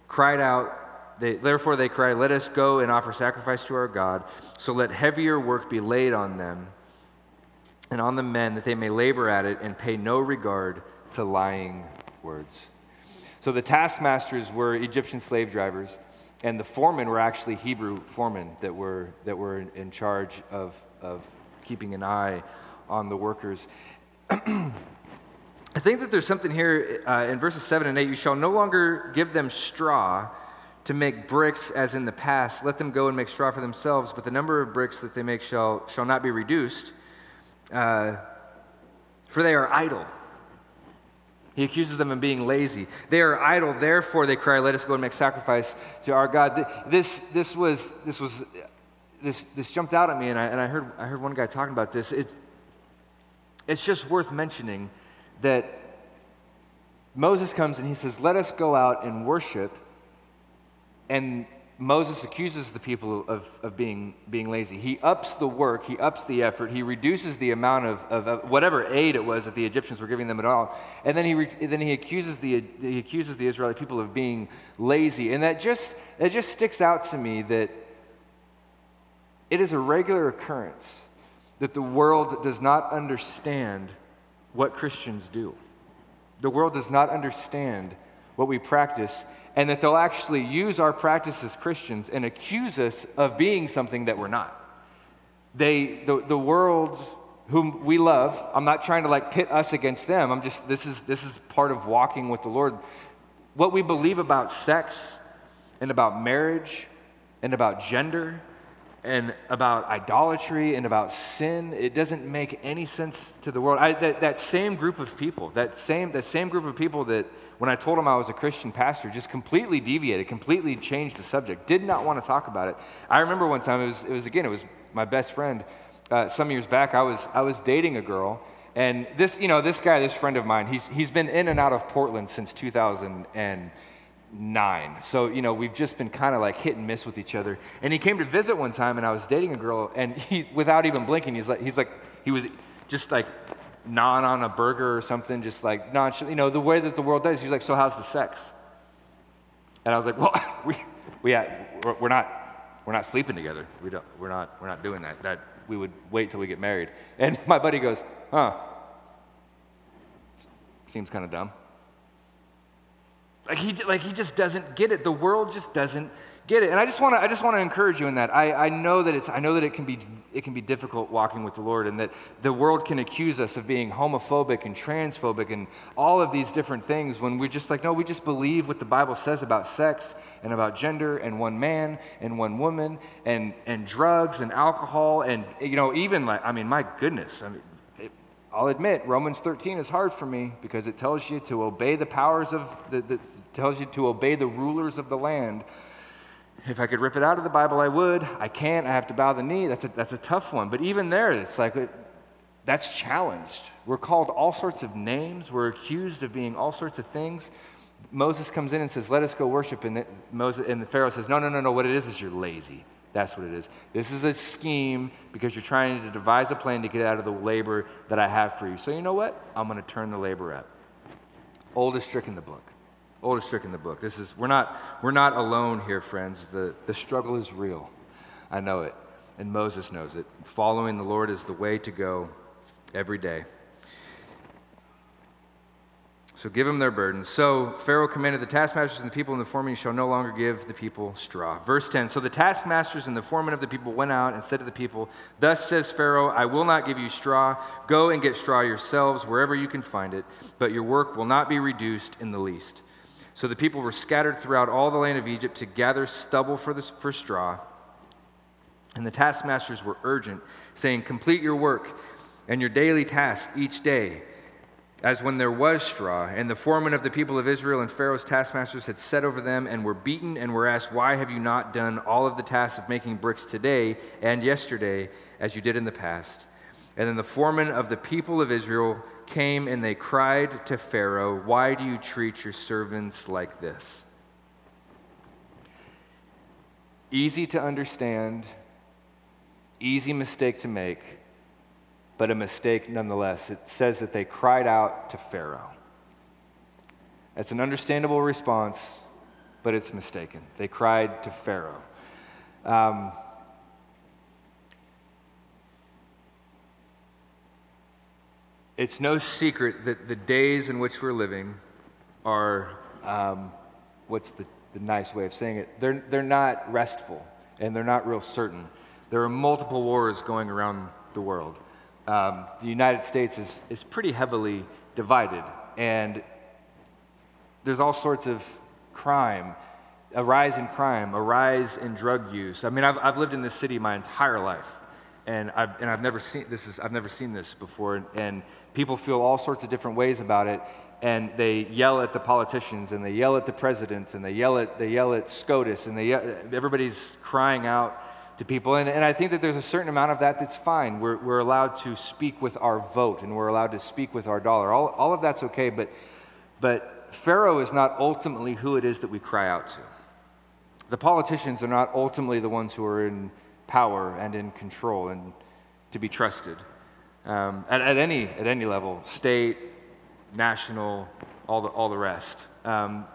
cried out. They, therefore, they cried, Let us go and offer sacrifice to our God. So let heavier work be laid on them and on the men that they may labor at it and pay no regard to lying words. So the taskmasters were Egyptian slave drivers, and the foremen were actually Hebrew foremen that were, that were in charge of, of keeping an eye on the workers. (clears throat) I think that there's something here uh, in verses 7 and 8 you shall no longer give them straw to make bricks as in the past. Let them go and make straw for themselves, but the number of bricks that they make shall, shall not be reduced uh, for they are idle. He accuses them of being lazy. They are idle, therefore they cry, Let us go and make sacrifice to our God. This, this, was, this, was, this, this jumped out at me, and I, and I, heard, I heard one guy talking about this. It, it's just worth mentioning that Moses comes and he says, Let us go out and worship. And Moses accuses the people of, of being, being lazy. He ups the work, he ups the effort, he reduces the amount of, of, of whatever aid it was that the Egyptians were giving them at all. And then he, re, then he, accuses the, he accuses the Israeli people of being lazy. And that just, that just sticks out to me that it is a regular occurrence that the world does not understand what Christians do. The world does not understand what we practice and that they'll actually use our practice as Christians and accuse us of being something that we're not. They, the, the world whom we love, I'm not trying to like pit us against them. I'm just, this is, this is part of walking with the Lord. What we believe about sex and about marriage and about gender and about idolatry and about sin, it doesn't make any sense to the world. I, that, that same group of people, that same, that same group of people that when I told him I was a Christian pastor, just completely deviated, completely changed the subject, did not want to talk about it. I remember one time, it was, it was again, it was my best friend. Uh, some years back, I was, I was dating a girl, and this, you know, this guy, this friend of mine, he's, he's been in and out of Portland since 2000. And, nine. So, you know, we've just been kind of like hit and miss with each other. And he came to visit one time, and I was dating a girl, and he, without even blinking, he's like, he's like, he was just like gnawing on a burger or something, just like non, you know, the way that the world does. He's like, so how's the sex? And I was like, well, (laughs) we, we we're not, we're not sleeping together. We don't, we're not, we're not doing that. That we would wait till we get married. And (laughs) my buddy goes, huh? Seems kind of dumb. Like he, like he just doesn't get it. The world just doesn't get it. And I just want to I just want to encourage you in that. I, I know that it's I know that it can be it can be difficult walking with the Lord and that the world can accuse us of being homophobic and transphobic and all of these different things when we're just like, no, we just believe what the Bible says about sex and about gender and one man and one woman and and drugs and alcohol and you know, even like I mean, my goodness, I mean I'll admit, Romans 13 is hard for me because it tells you to obey the powers of, the, the, tells you to obey the rulers of the land. If I could rip it out of the Bible, I would. I can't. I have to bow the knee. That's a, that's a tough one. But even there, it's like, it, that's challenged. We're called all sorts of names. We're accused of being all sorts of things. Moses comes in and says, Let us go worship. And, Moses, and the Pharaoh says, No, no, no, no. What it is is you're lazy. That's what it is. This is a scheme because you're trying to devise a plan to get out of the labor that I have for you. So, you know what? I'm going to turn the labor up. Oldest trick in the book. Oldest trick in the book. This is, we're not, we're not alone here, friends. The, the struggle is real. I know it. And Moses knows it. Following the Lord is the way to go every day. So give them their burdens. So Pharaoh commanded the taskmasters and the people in the foreman, You shall no longer give the people straw. Verse 10 So the taskmasters and the foreman of the people went out and said to the people, Thus says Pharaoh, I will not give you straw. Go and get straw yourselves wherever you can find it, but your work will not be reduced in the least. So the people were scattered throughout all the land of Egypt to gather stubble for, the, for straw. And the taskmasters were urgent, saying, Complete your work and your daily task each day as when there was straw, and the foreman of the people of Israel and Pharaoh's taskmasters had set over them and were beaten and were asked, Why have you not done all of the tasks of making bricks today and yesterday as you did in the past? And then the foreman of the people of Israel came and they cried to Pharaoh, Why do you treat your servants like this? Easy to understand, easy mistake to make but a mistake nonetheless. It says that they cried out to Pharaoh. It's an understandable response, but it's mistaken. They cried to Pharaoh. Um, it's no secret that the days in which we're living are, um, what's the, the nice way of saying it? They're, they're not restful and they're not real certain. There are multiple wars going around the world um, the United States is, is pretty heavily divided, and there's all sorts of crime, a rise in crime, a rise in drug use. I mean, I've, I've lived in this city my entire life, and I've, and I've never seen this is I've never seen this before, and, people feel all sorts of different ways about it, and they yell at the politicians, and they yell at the presidents, and they yell at they yell at SCOTUS, and they yell, everybody's crying out to people. And, and I think that there's a certain amount of that that's fine. We're, we're allowed to speak with our vote and we're allowed to speak with our dollar. All, all of that's okay, but, but Pharaoh is not ultimately who it is that we cry out to. The politicians are not ultimately the ones who are in power and in control and to be trusted um, at, at, any, at any level state, national, all the, all the rest. Um,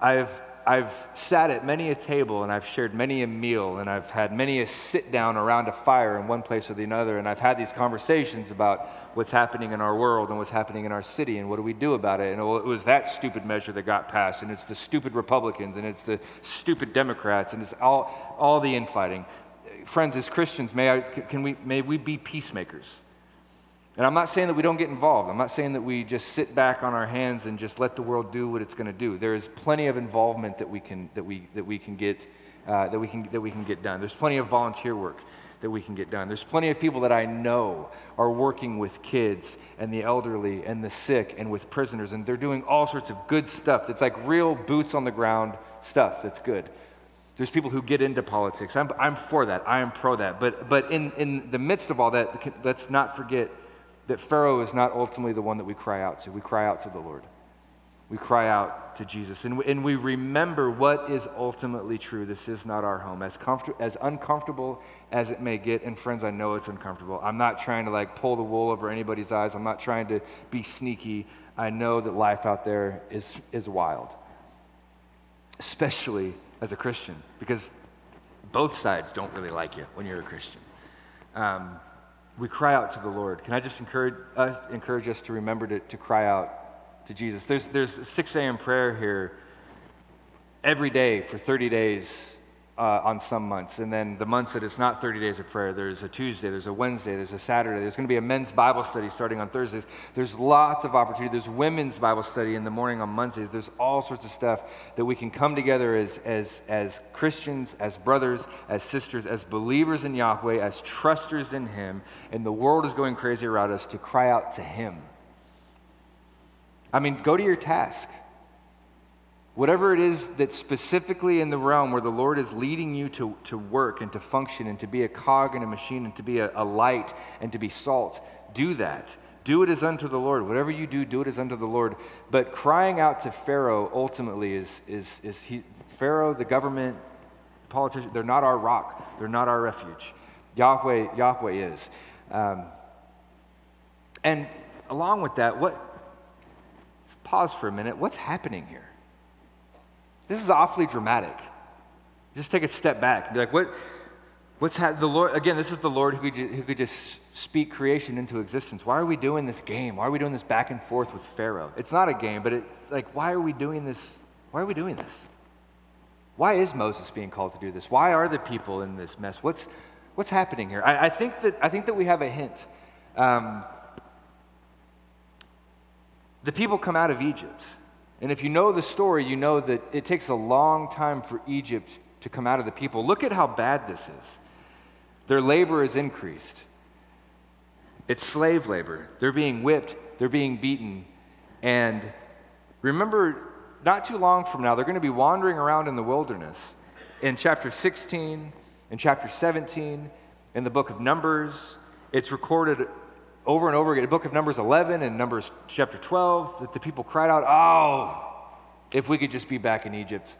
I've I've sat at many a table and I've shared many a meal and I've had many a sit down around a fire in one place or the other and I've had these conversations about what's happening in our world and what's happening in our city and what do we do about it. And it was that stupid measure that got passed and it's the stupid Republicans and it's the stupid Democrats and it's all, all the infighting. Friends, as Christians, may, I, can we, may we be peacemakers. And I'm not saying that we don't get involved. I'm not saying that we just sit back on our hands and just let the world do what it's going to do. There is plenty of involvement that we can, that we, that we can, get, uh, that we can, that we can get done. There's plenty of volunteer work that we can get done. There's plenty of people that I know are working with kids and the elderly and the sick and with prisoners, and they're doing all sorts of good stuff that's like real boots on the ground stuff that's good. There's people who get into politics. I'm, I'm for that. I am pro that. But, but in, in the midst of all that, let's not forget that Pharaoh is not ultimately the one that we cry out to. We cry out to the Lord. We cry out to Jesus. And, we, and we remember what is ultimately true. This is not our home. As, comfort, as uncomfortable as it may get, and friends, I know it's uncomfortable. I'm not trying to like pull the wool over anybody's eyes. I'm not trying to be sneaky. I know that life out there is, is wild, especially as a Christian, because both sides don't really like you when you're a Christian. Um, we cry out to the Lord. Can I just encourage us, encourage us to remember to, to cry out to Jesus? There's, there's 6 a.m. prayer here every day for 30 days uh, on some months. And then the months that it's not 30 days of prayer, there's a Tuesday, there's a Wednesday, there's a Saturday. There's going to be a men's Bible study starting on Thursdays. There's lots of opportunity. There's women's Bible study in the morning on Mondays. There's all sorts of stuff that we can come together as, as, as Christians, as brothers, as sisters, as believers in Yahweh, as trusters in Him. And the world is going crazy around us to cry out to Him. I mean, go to your task. Whatever it is that's specifically in the realm where the Lord is leading you to, to work and to function and to be a cog in a machine and to be a, a light and to be salt, do that. Do it as unto the Lord. Whatever you do, do it as unto the Lord. But crying out to Pharaoh ultimately is, is, is he, Pharaoh, the government, the politicians, they're not our rock. They're not our refuge. Yahweh, Yahweh is. Um, and along with that, what, pause for a minute. What's happening here? This is awfully dramatic. Just take a step back and be like, what, what's ha- the Lord? Again, this is the Lord who could, ju- who could just speak creation into existence. Why are we doing this game? Why are we doing this back and forth with Pharaoh? It's not a game, but it's like, why are we doing this? Why are we doing this? Why is Moses being called to do this? Why are the people in this mess? What's, what's happening here? I, I think, that, I think that we have a hint. Um, the people come out of Egypt. And if you know the story, you know that it takes a long time for Egypt to come out of the people. Look at how bad this is. Their labor is increased. It's slave labor. They're being whipped, they're being beaten. And remember, not too long from now, they're going to be wandering around in the wilderness. In chapter 16, in chapter 17, in the book of Numbers, it's recorded over and over again. The book of Numbers 11 and Numbers chapter 12, that the people cried out, Oh, if we could just be back in Egypt.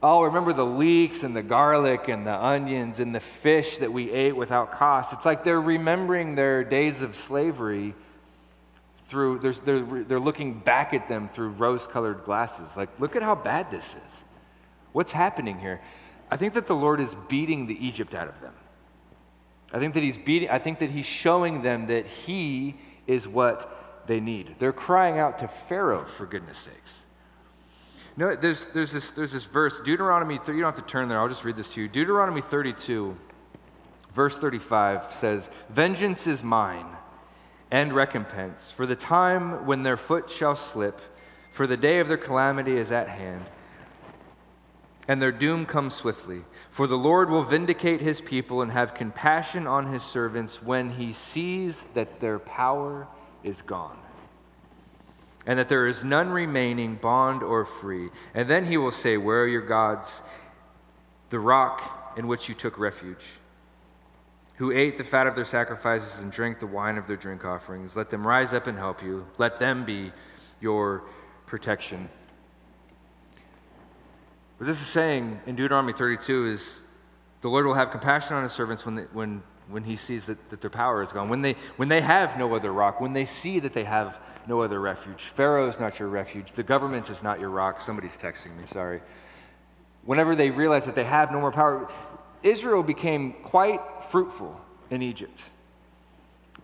Oh, remember the leeks and the garlic and the onions and the fish that we ate without cost. It's like they're remembering their days of slavery through, they're, they're, they're looking back at them through rose colored glasses. Like, look at how bad this is. What's happening here? I think that the Lord is beating the Egypt out of them. I think that he's beating, I think that he's showing them that he is what they need. They're crying out to Pharaoh for goodness sakes. You know, there's, there's, this, there's this verse, Deuteronomy, you don't have to turn there, I'll just read this to you. Deuteronomy 32, verse 35 says, Vengeance is mine and recompense for the time when their foot shall slip, for the day of their calamity is at hand and their doom comes swiftly. For the Lord will vindicate his people and have compassion on his servants when he sees that their power is gone, and that there is none remaining, bond or free. And then he will say, Where are your gods? The rock in which you took refuge, who ate the fat of their sacrifices and drank the wine of their drink offerings. Let them rise up and help you. Let them be your protection. What this is saying in Deuteronomy 32 is the Lord will have compassion on his servants when, they, when, when he sees that, that their power is gone, when they, when they have no other rock, when they see that they have no other refuge. Pharaoh is not your refuge. The government is not your rock. Somebody's texting me, sorry. whenever they realize that they have no more power, Israel became quite fruitful in Egypt.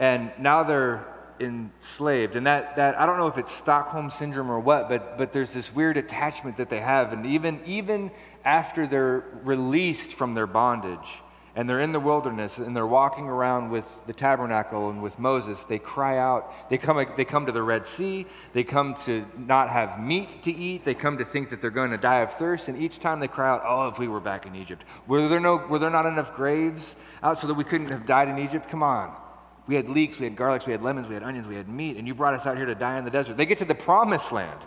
And now they're enslaved. And that, that I don't know if it's Stockholm syndrome or what, but, but there's this weird attachment that they have. And even, even after they're released from their bondage, and they're in the wilderness and they're walking around with the tabernacle and with Moses, they cry out. They come, they come to the Red Sea. They come to not have meat to eat. They come to think that they're going to die of thirst. And each time they cry out, Oh, if we were back in Egypt. Were there, no, were there not enough graves out so that we couldn't have died in Egypt? Come on. We had leeks, we had garlics, we had lemons, we had onions, we had meat, and you brought us out here to die in the desert. They get to the promised land.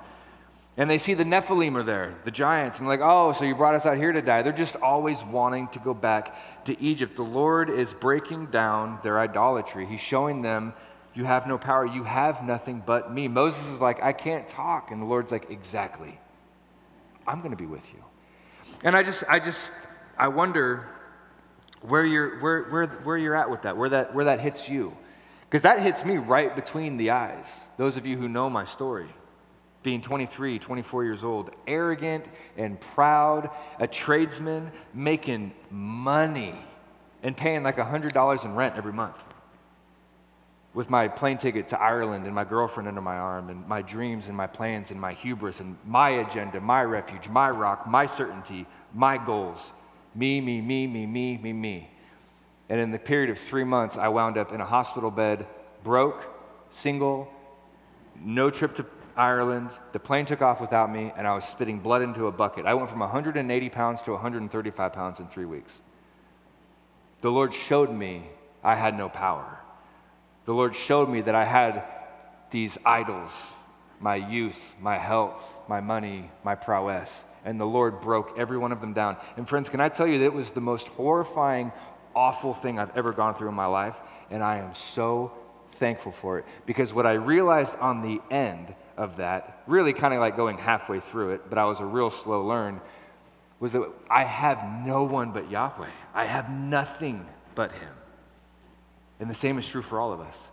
And they see the Nephilim are there, the giants, and like, oh, so you brought us out here to die. They're just always wanting to go back to Egypt. The Lord is breaking down their idolatry. He's showing them, you have no power, you have nothing but me. Moses is like, I can't talk. And the Lord's like, exactly. I'm going to be with you. And I just, I just, I wonder where you're, where, where, where you're at with that, where that, where that hits you. Because that hits me right between the eyes, those of you who know my story being 23, 24 years old, arrogant and proud, a tradesman, making money and paying like $100 in rent every month. With my plane ticket to Ireland and my girlfriend under my arm, and my dreams and my plans and my hubris and my agenda, my refuge, my rock, my certainty, my goals. Me, me, me, me, me, me, me. And in the period of three months, I wound up in a hospital bed, broke, single, no trip to Ireland. The plane took off without me, and I was spitting blood into a bucket. I went from 180 pounds to 135 pounds in three weeks. The Lord showed me I had no power. The Lord showed me that I had these idols my youth, my health, my money, my prowess. And the Lord broke every one of them down. And friends, can I tell you that it was the most horrifying, awful thing I've ever gone through in my life? And I am so thankful for it. Because what I realized on the end of that, really kind of like going halfway through it, but I was a real slow learn, was that I have no one but Yahweh. I have nothing but Him. And the same is true for all of us.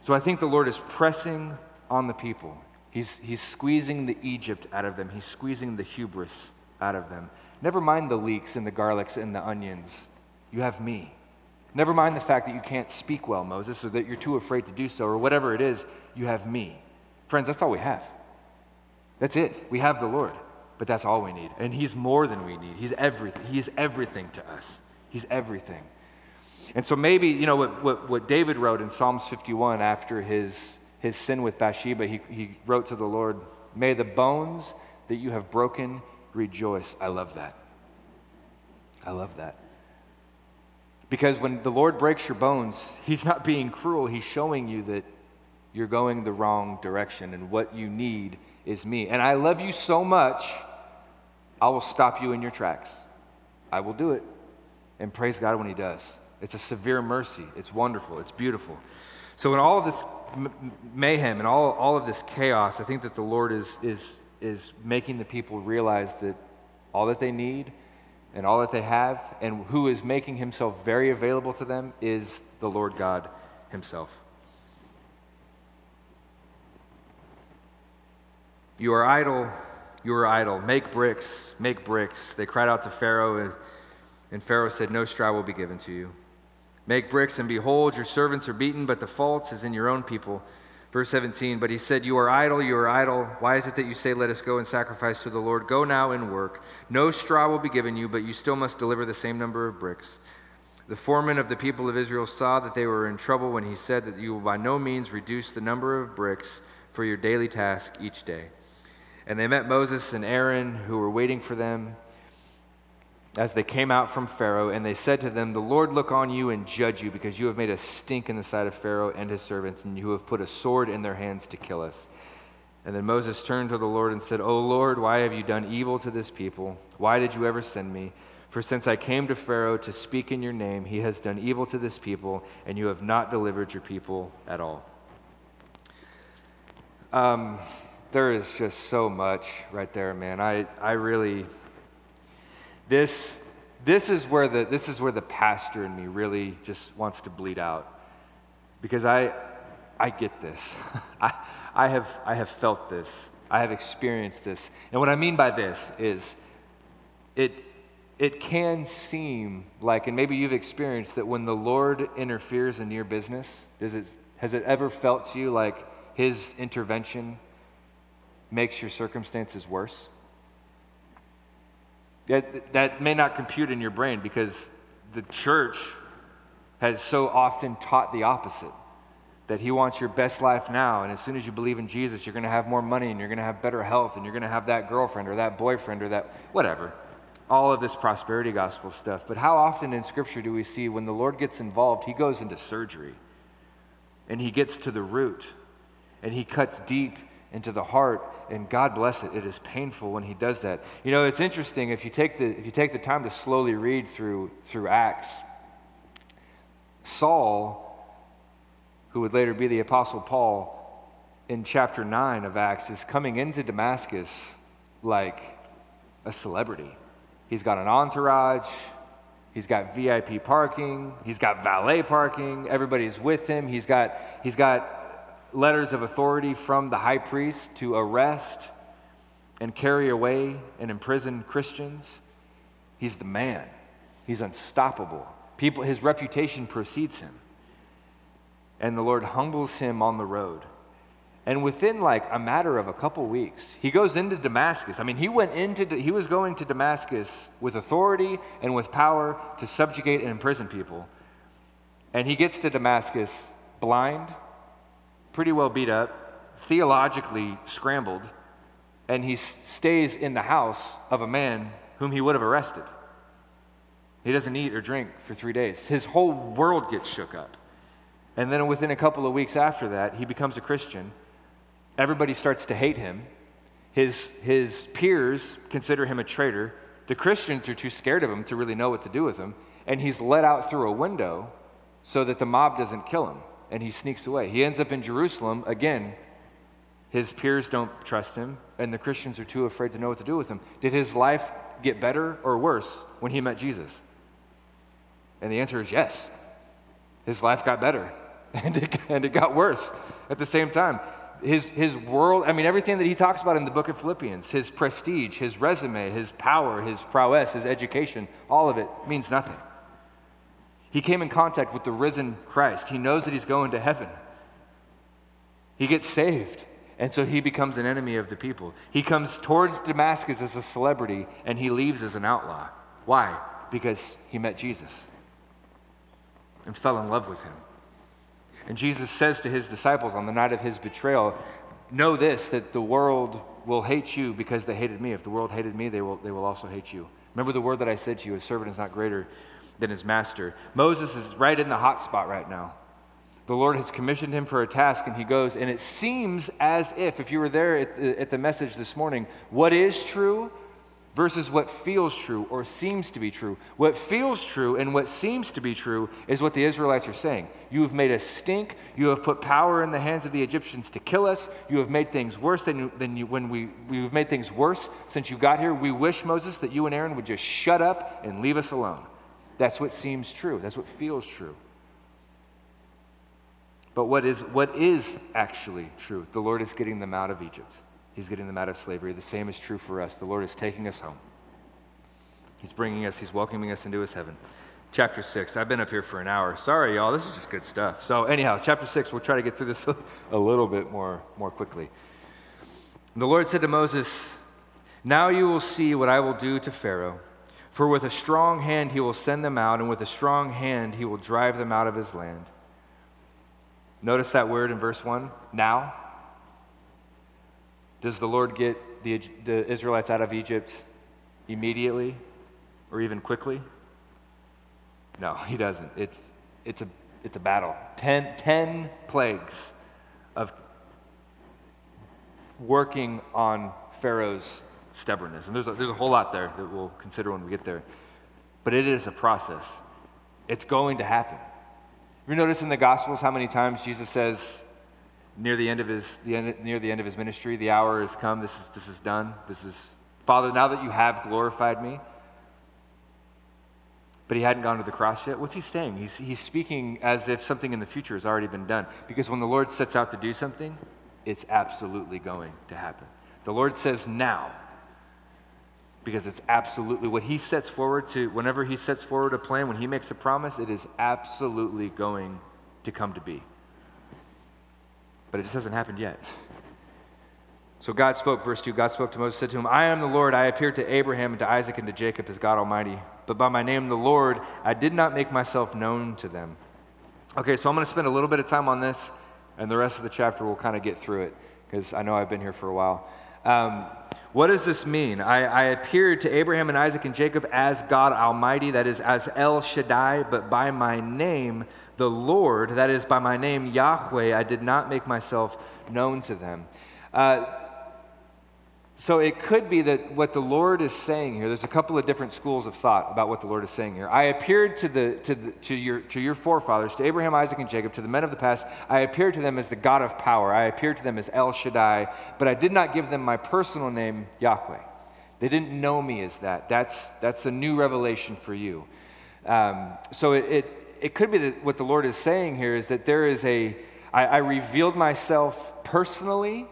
So I think the Lord is pressing on the people. He's, he's squeezing the Egypt out of them, He's squeezing the hubris out of them. Never mind the leeks and the garlics and the onions. You have me. Never mind the fact that you can't speak well, Moses, or that you're too afraid to do so, or whatever it is, you have me. Friends, that's all we have. That's it. We have the Lord, but that's all we need. And He's more than we need. He's everything. He is everything to us. He's everything. And so maybe, you know, what, what, what David wrote in Psalms 51 after his, his sin with Bathsheba, he, he wrote to the Lord, May the bones that you have broken rejoice. I love that. I love that. Because when the Lord breaks your bones, He's not being cruel. He's showing you that you're going the wrong direction, and what you need is me. And I love you so much, I will stop you in your tracks. I will do it. And praise God when He does. It's a severe mercy. It's wonderful. It's beautiful. So, in all of this mayhem and all, all of this chaos, I think that the Lord is, is, is making the people realize that all that they need and all that they have, and who is making Himself very available to them, is the Lord God Himself. You are idle, you are idle. Make bricks, make bricks. They cried out to Pharaoh, and, and Pharaoh said, No straw will be given to you. Make bricks, and behold, your servants are beaten, but the fault is in your own people. Verse 17, but he said, You are idle, you are idle. Why is it that you say, Let us go and sacrifice to the Lord? Go now and work. No straw will be given you, but you still must deliver the same number of bricks. The foreman of the people of Israel saw that they were in trouble when he said that you will by no means reduce the number of bricks for your daily task each day. And they met Moses and Aaron, who were waiting for them as they came out from Pharaoh, and they said to them, The Lord look on you and judge you, because you have made a stink in the sight of Pharaoh and his servants, and you have put a sword in their hands to kill us. And then Moses turned to the Lord and said, O Lord, why have you done evil to this people? Why did you ever send me? For since I came to Pharaoh to speak in your name, he has done evil to this people, and you have not delivered your people at all. Um, there is just so much right there, man. I, I really, this, this, is where the, this is where the pastor in me really just wants to bleed out. Because I, I get this. (laughs) I, I, have, I have felt this. I have experienced this. And what I mean by this is it, it can seem like, and maybe you've experienced that when the Lord interferes in your business, does it, has it ever felt to you like his intervention makes your circumstances worse? That, that may not compute in your brain because the church has so often taught the opposite that he wants your best life now and as soon as you believe in jesus you're going to have more money and you're going to have better health and you're going to have that girlfriend or that boyfriend or that whatever. All of this prosperity gospel stuff. But how often in scripture do we see when the lord gets involved he goes into surgery and he gets to the root and he cuts deep into the heart and god bless it it is painful when he does that you know it's interesting if you take the if you take the time to slowly read through through acts saul who would later be the apostle paul in chapter 9 of acts is coming into damascus like a celebrity he's got an entourage He's got VIP parking. He's got valet parking. Everybody's with him. He's got, he's got letters of authority from the high priest to arrest and carry away and imprison Christians. He's the man. He's unstoppable. People, his reputation precedes him. And the Lord humbles him on the road. And within like a matter of a couple weeks, he goes into Damascus. I mean, he went into, he was going to Damascus with authority and with power to subjugate and imprison people. And he gets to Damascus blind, pretty well beat up, theologically scrambled, and he stays in the house of a man whom he would have arrested. He doesn't eat or drink for three days. His whole world gets shook up. And then within a couple of weeks after that, he becomes a Christian. Everybody starts to hate him. His, his peers consider him a traitor. The Christians are too scared of him to really know what to do with him. And he's let out through a window so that the mob doesn't kill him and he sneaks away. He ends up in Jerusalem. Again, his peers don't trust him, and the Christians are too afraid to know what to do with him. Did his life get better or worse when he met Jesus? And the answer is yes. His life got better, (laughs) and it, and it got worse at the same time. His, his world, I mean, everything that he talks about in the book of Philippians, his prestige, his resume, his power, his prowess, his education, all of it means nothing. He came in contact with the risen Christ. He knows that he's going to heaven. He gets saved, and so he becomes an enemy of the people. He comes towards Damascus as a celebrity, and he leaves as an outlaw. Why? Because he met Jesus and fell in love with him. And Jesus says to his disciples on the night of his betrayal, Know this, that the world will hate you because they hated me. If the world hated me, they will, they will also hate you. Remember the word that I said to you, a servant is not greater than his master. Moses is right in the hot spot right now. The Lord has commissioned him for a task, and he goes, and it seems as if, if you were there at the, at the message this morning, what is true versus what feels true or seems to be true. What feels true and what seems to be true is what the Israelites are saying. You have made us stink. You have put power in the hands of the Egyptians to kill us. You have made things worse than, than you, when we, we've made things worse since you got here. We wish, Moses, that you and Aaron would just shut up and leave us alone. That's what seems true. That's what feels true. But what is, what is actually true? The Lord is getting them out of Egypt. He's getting them out of slavery. The same is true for us. The Lord is taking us home. He's bringing us, He's welcoming us into His heaven. Chapter 6. I've been up here for an hour. Sorry, y'all. This is just good stuff. So, anyhow, chapter 6, we'll try to get through this (laughs) a little bit more, more quickly. The Lord said to Moses, Now you will see what I will do to Pharaoh for with a strong hand he will send them out, and with a strong hand he will drive them out of his land. Notice that word in verse 1 now. Does the Lord get the, the Israelites out of Egypt immediately or even quickly? No, (laughs) he doesn't. It's, it's, a, it's a battle. Ten, ten plagues of working on Pharaoh's stubbornness. And there's a, there's a whole lot there that we'll consider when we get there. But it is a process, it's going to happen. You noticed in the Gospels how many times Jesus says, near the end of his, the end, near the end of his ministry, the hour has come, this is, this is done, this is, Father, now that you have glorified me, but he hadn't gone to the cross yet. What's he saying? He's, he's speaking as if something in the future has already been done. Because when the Lord sets out to do something, it's absolutely going to happen. The Lord says now, because it's absolutely what he sets forward to, whenever he sets forward a plan, when he makes a promise, it is absolutely going to come to be. But it just hasn't happened yet. So God spoke, verse 2 God spoke to Moses, said to him, I am the Lord. I appeared to Abraham and to Isaac and to Jacob as God Almighty. But by my name, the Lord, I did not make myself known to them. Okay, so I'm going to spend a little bit of time on this, and the rest of the chapter we'll kind of get through it, because I know I've been here for a while. Um, what does this mean? I, I, appeared to Abraham and Isaac and Jacob as God Almighty, that is, as El Shaddai, but by my name, the Lord, that is, by my name, Yahweh, I did not make myself known to them. Uh, so it could be that what the Lord is saying here, there's a couple of different schools of thought about what the Lord is saying here. I appeared to, the, to, the, to, your, to your forefathers, to Abraham, Isaac, and Jacob, to the men of the past. I appeared to them as the God of power. I appeared to them as El Shaddai, but I did not give them my personal name, Yahweh. They didn't know me as that. That's, that's a new revelation for you. Um, so it, it, it, could be that what the Lord is saying here is that there is a, I, I revealed myself personally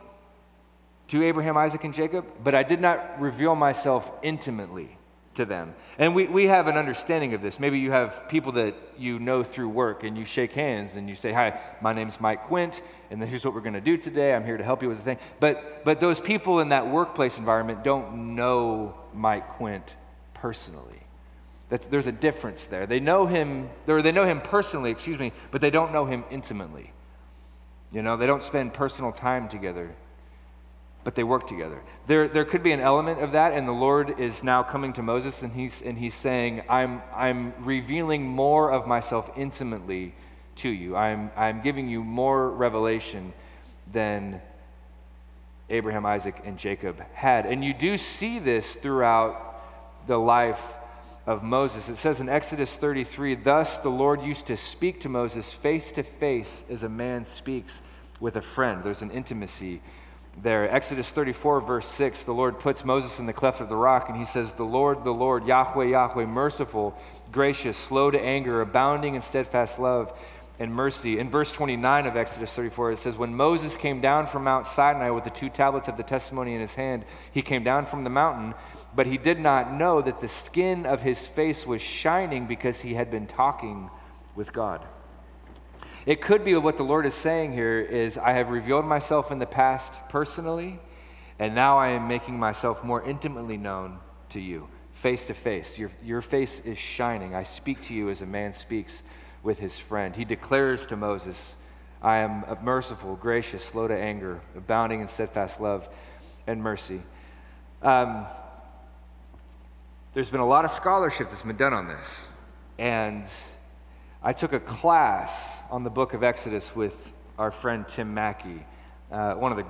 to Abraham, Isaac, and Jacob, but I did not reveal myself intimately to them. And we, we have an understanding of this. Maybe you have people that you know through work and you shake hands and you say, Hi, my name's Mike Quint, and here's what we're going to do today. I'm here to help you with the thing. But, but those people in that workplace environment don't know Mike Quint personally. That's, there's a difference there. They know him, or they know him personally, excuse me, but they don't know him intimately. You know, they don't spend personal time together but they work together. There, there could be an element of that, and the Lord is now coming to Moses and he's, and he's saying, I'm, I'm revealing more of myself intimately to you. I'm, I'm giving you more revelation than Abraham, Isaac, and Jacob had. And you do see this throughout the life of Moses. It says in Exodus 33 Thus the Lord used to speak to Moses face to face as a man speaks with a friend. There's an intimacy there. Exodus 34, verse 6, the Lord puts Moses in the cleft of the rock, and he says, The Lord, the Lord, Yahweh, Yahweh, merciful, gracious, slow to anger, abounding in steadfast love and mercy. In verse 29 of Exodus 34, it says, When Moses came down from Mount Sinai with the two tablets of the testimony in his hand, he came down from the mountain, but he did not know that the skin of his face was shining because he had been talking with God. It could be what the Lord is saying here is I have revealed myself in the past personally, and now I am making myself more intimately known to you, face to face. Your, your face is shining. I speak to you as a man speaks with his friend. He declares to Moses, I am merciful, gracious, slow to anger, abounding in steadfast love and mercy. Um, there's been a lot of scholarship that's been done on this. And I took a class on the book of Exodus with our friend Tim Mackie, uh, one of the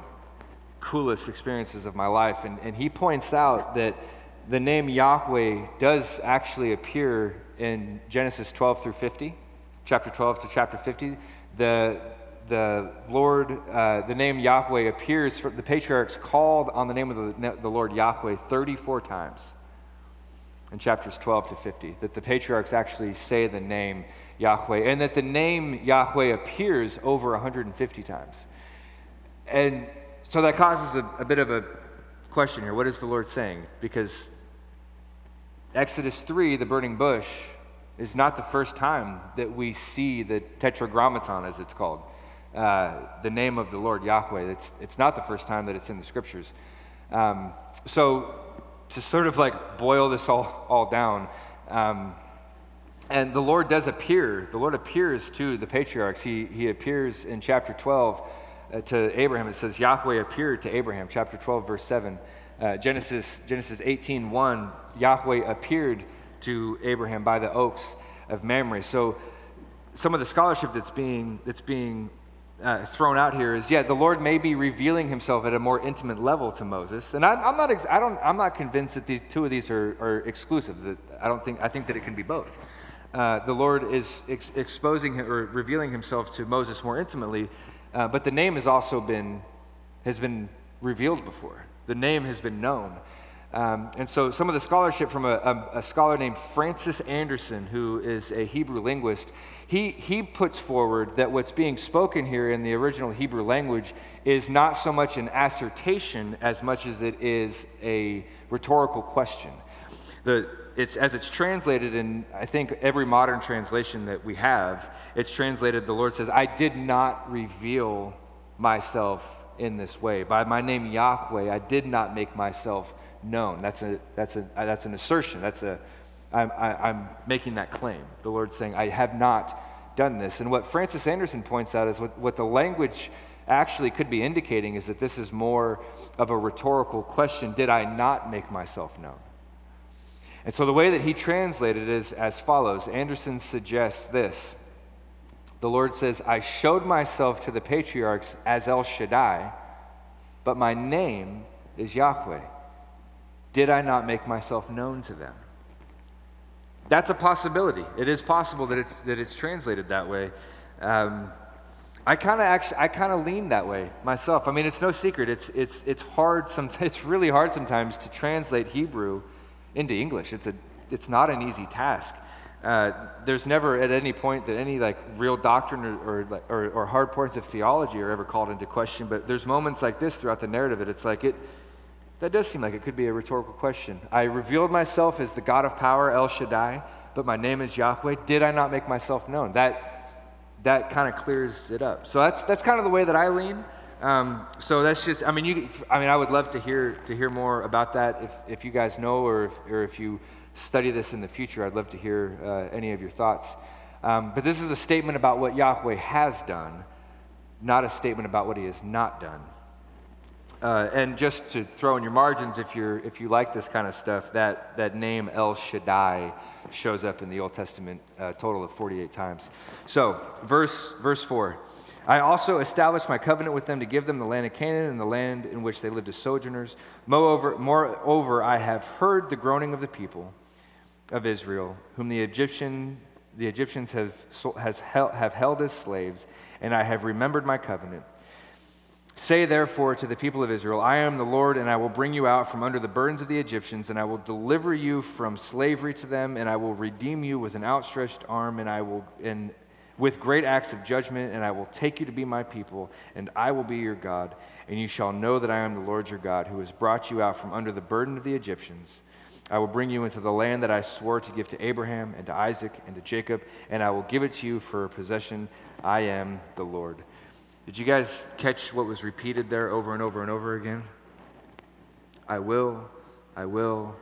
coolest experiences of my life. And, and he points out that the name Yahweh does actually appear in Genesis 12 through 50, chapter 12 to chapter 50. The, the Lord, uh, the name Yahweh appears, for, the patriarchs called on the name of the, the Lord Yahweh 34 times in chapters 12 to 50, that the patriarchs actually say the name Yahweh, and that the name Yahweh appears over 150 times. And so that causes a, a bit of a question here. What is the Lord saying? Because Exodus 3, the burning bush, is not the first time that we see the tetragrammaton, as it's called, uh, the name of the Lord Yahweh. It's, it's not the first time that it's in the scriptures. Um, so, to sort of like boil this all, all down, um, and the Lord does appear. The Lord appears to the patriarchs. He, he appears in chapter 12 uh, to Abraham. It says, Yahweh appeared to Abraham, chapter 12, verse 7. Uh, Genesis, Genesis 18, 1, Yahweh appeared to Abraham by the oaks of Mamre. So some of the scholarship that's being, that's being uh, thrown out here is, yeah, the Lord may be revealing himself at a more intimate level to Moses. And I, am not, ex- I don't, I'm not convinced that these two of these are, are exclusive. That I don't think, I think that it can be both uh, the Lord is ex- exposing or revealing himself to Moses more intimately, uh, but the name has also been, has been revealed before. The name has been known. Um, and so, some of the scholarship from a, a, a, scholar named Francis Andersen, who is a Hebrew linguist, he, he puts forward that what's being spoken here in the original Hebrew language is not so much an assertion as much as it is a rhetorical question. The, it's, as it's translated in, I think, every modern translation that we have, it's translated, the Lord says, I did not reveal myself in this way. By my name Yahweh, I did not make myself known. That's, a, that's, a, that's an assertion. That's a, I'm, I, I'm making that claim. The Lord's saying, I have not done this. And what Francis Andersen points out is what, what the language actually could be indicating is that this is more of a rhetorical question Did I not make myself known? And so the way that he translated it is as follows Andersen suggests this. The Lord says, I showed myself to the patriarchs as El Shaddai, but my name is Yahweh. Did I not make myself known to them? That's a possibility. It is possible that it's, that it's translated that way. Um, I kind of actually, I kind of lean that way myself. I mean, it's no secret. It's, it's, it's hard, some, (laughs) it's really hard sometimes to translate Hebrew into English. It's, a, it's not an easy task. Uh, there's never at any point that any like real doctrine or, or, or, or hard points of theology are ever called into question, but there's moments like this throughout the narrative. that it's like it, that does seem like it could be a rhetorical question. I revealed myself as the God of power, El Shaddai, but my name is Yahweh. Did I not make myself known? That, that kind of clears it up. So that's, that's kind of the way that I lean. Um, so that's just, I mean, you, I mean, I would love to hear, to hear more about that. If, if you guys know or if, or if you study this in the future, I'd love to hear uh, any of your thoughts. Um, but this is a statement about what Yahweh has done, not a statement about what he has not done. Uh, and just to throw in your margins, if, you're, if you like this kind of stuff, that, that name El Shaddai shows up in the Old Testament a uh, total of 48 times. So, verse, verse 4 I also established my covenant with them to give them the land of Canaan and the land in which they lived as sojourners. Moreover, moreover I have heard the groaning of the people of Israel, whom the, Egyptian, the Egyptians have, has, have held as slaves, and I have remembered my covenant. Say therefore to the people of Israel, I am the Lord, and I will bring you out from under the burdens of the Egyptians, and I will deliver you from slavery to them, and I will redeem you with an outstretched arm, and I will and with great acts of judgment, and I will take you to be my people, and I will be your God, and you shall know that I am the Lord your God, who has brought you out from under the burden of the Egyptians. I will bring you into the land that I swore to give to Abraham and to Isaac and to Jacob, and I will give it to you for a possession. I am the Lord. Did you guys catch what was repeated there over and over and over again? I will, I will,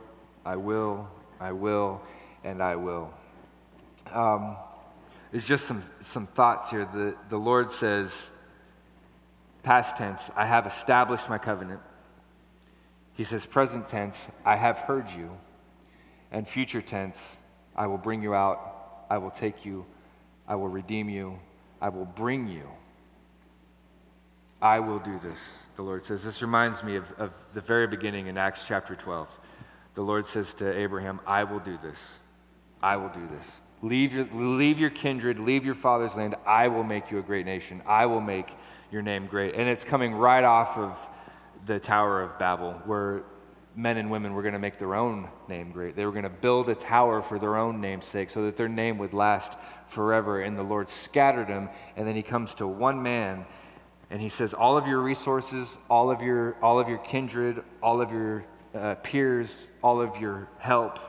I will, I will, and I will. Um, there's just some, some thoughts here. The, the Lord says, past tense, I have established my covenant. He says, present tense, I have heard you. And future tense, I will bring you out, I will take you, I will redeem you, I will bring you. I will do this, the Lord says. This reminds me of, of the very beginning in Acts chapter 12. The Lord says to Abraham, I will do this. I will do this. Leave your, leave your kindred, leave your father's land. I will make you a great nation. I will make your name great. And it's coming right off of the Tower of Babel, where men and women were going to make their own name great. They were going to build a tower for their own name's sake so that their name would last forever. And the Lord scattered them. And then he comes to one man and he says, All of your resources, all of your, all of your kindred, all of your uh, peers, all of your help,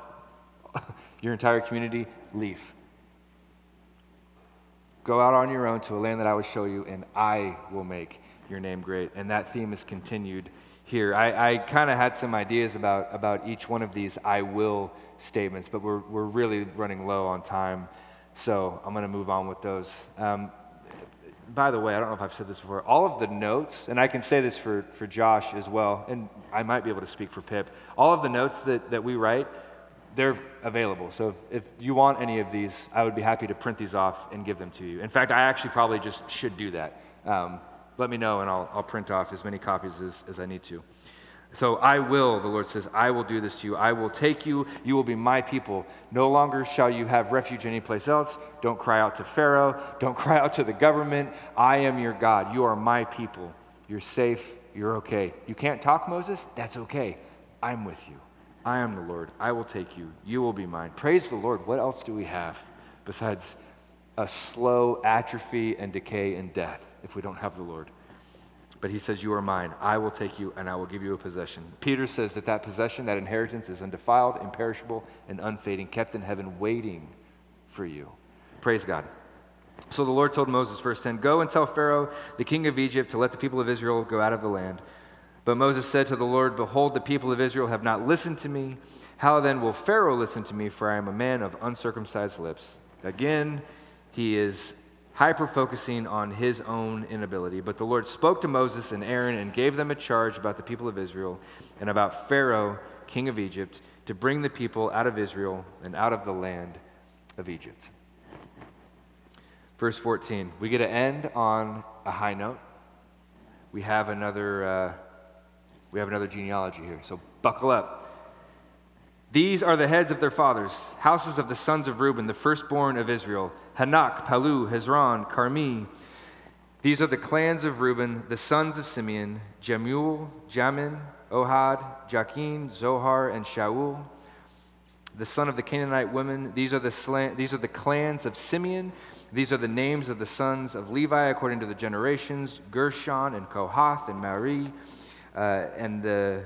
(laughs) your entire community, leave. Go out on your own to a land that I will show you, and I will make your name great. And that theme is continued here. I, I kind of had some ideas about, about each one of these I will statements, but we're, we're really running low on time. So I'm going to move on with those. Um, by the way, I don't know if I've said this before, all of the notes, and I can say this for, for Josh as well, and I might be able to speak for Pip, all of the notes that, that we write, they're available. So if, if you want any of these, I would be happy to print these off and give them to you. In fact, I actually probably just should do that. Um, let me know, and I'll, I'll print off as many copies as, as I need to. So I will, the Lord says, I will do this to you. I will take you. You will be my people. No longer shall you have refuge anyplace else. Don't cry out to Pharaoh. Don't (laughs) cry out to the government. I am your God. You are my people. You're safe. You're okay. You can't talk, Moses? That's okay. I'm with you. I am the Lord. I will take you. You will be mine. Praise the Lord. What else do we have besides a slow atrophy and decay and death if we don't have the Lord? But he says, You are mine. I will take you and I will give you a possession. Peter says that that possession, that inheritance, is undefiled, imperishable, and unfading, kept in heaven, waiting for you. Praise God. So the Lord told Moses, verse 10, Go and tell Pharaoh, the king of Egypt, to let the people of Israel go out of the land. But Moses said to the Lord, Behold, the people of Israel have not listened to me. How then will Pharaoh listen to me? For I am a man of uncircumcised lips. Again, he is hyper focusing on his own inability. But the Lord spoke to Moses and Aaron and gave them a charge about the people of Israel and about Pharaoh, king of Egypt, to bring the people out of Israel and out of the land of Egypt. Verse 14, we get to end on a high note. We have another. Uh, we have another genealogy here, so buckle up. These are the heads of their fathers, houses of the sons of Reuben, the firstborn of Israel Hanoch, Palu, Hezron, Carmi. These are the clans of Reuben, the sons of Simeon Jemuel, Jamin, Ohad, Jachin, Zohar, and Shaul. The son of the Canaanite women. These are the, these are the clans of Simeon. These are the names of the sons of Levi according to the generations Gershon and Kohath and Merari uh, and the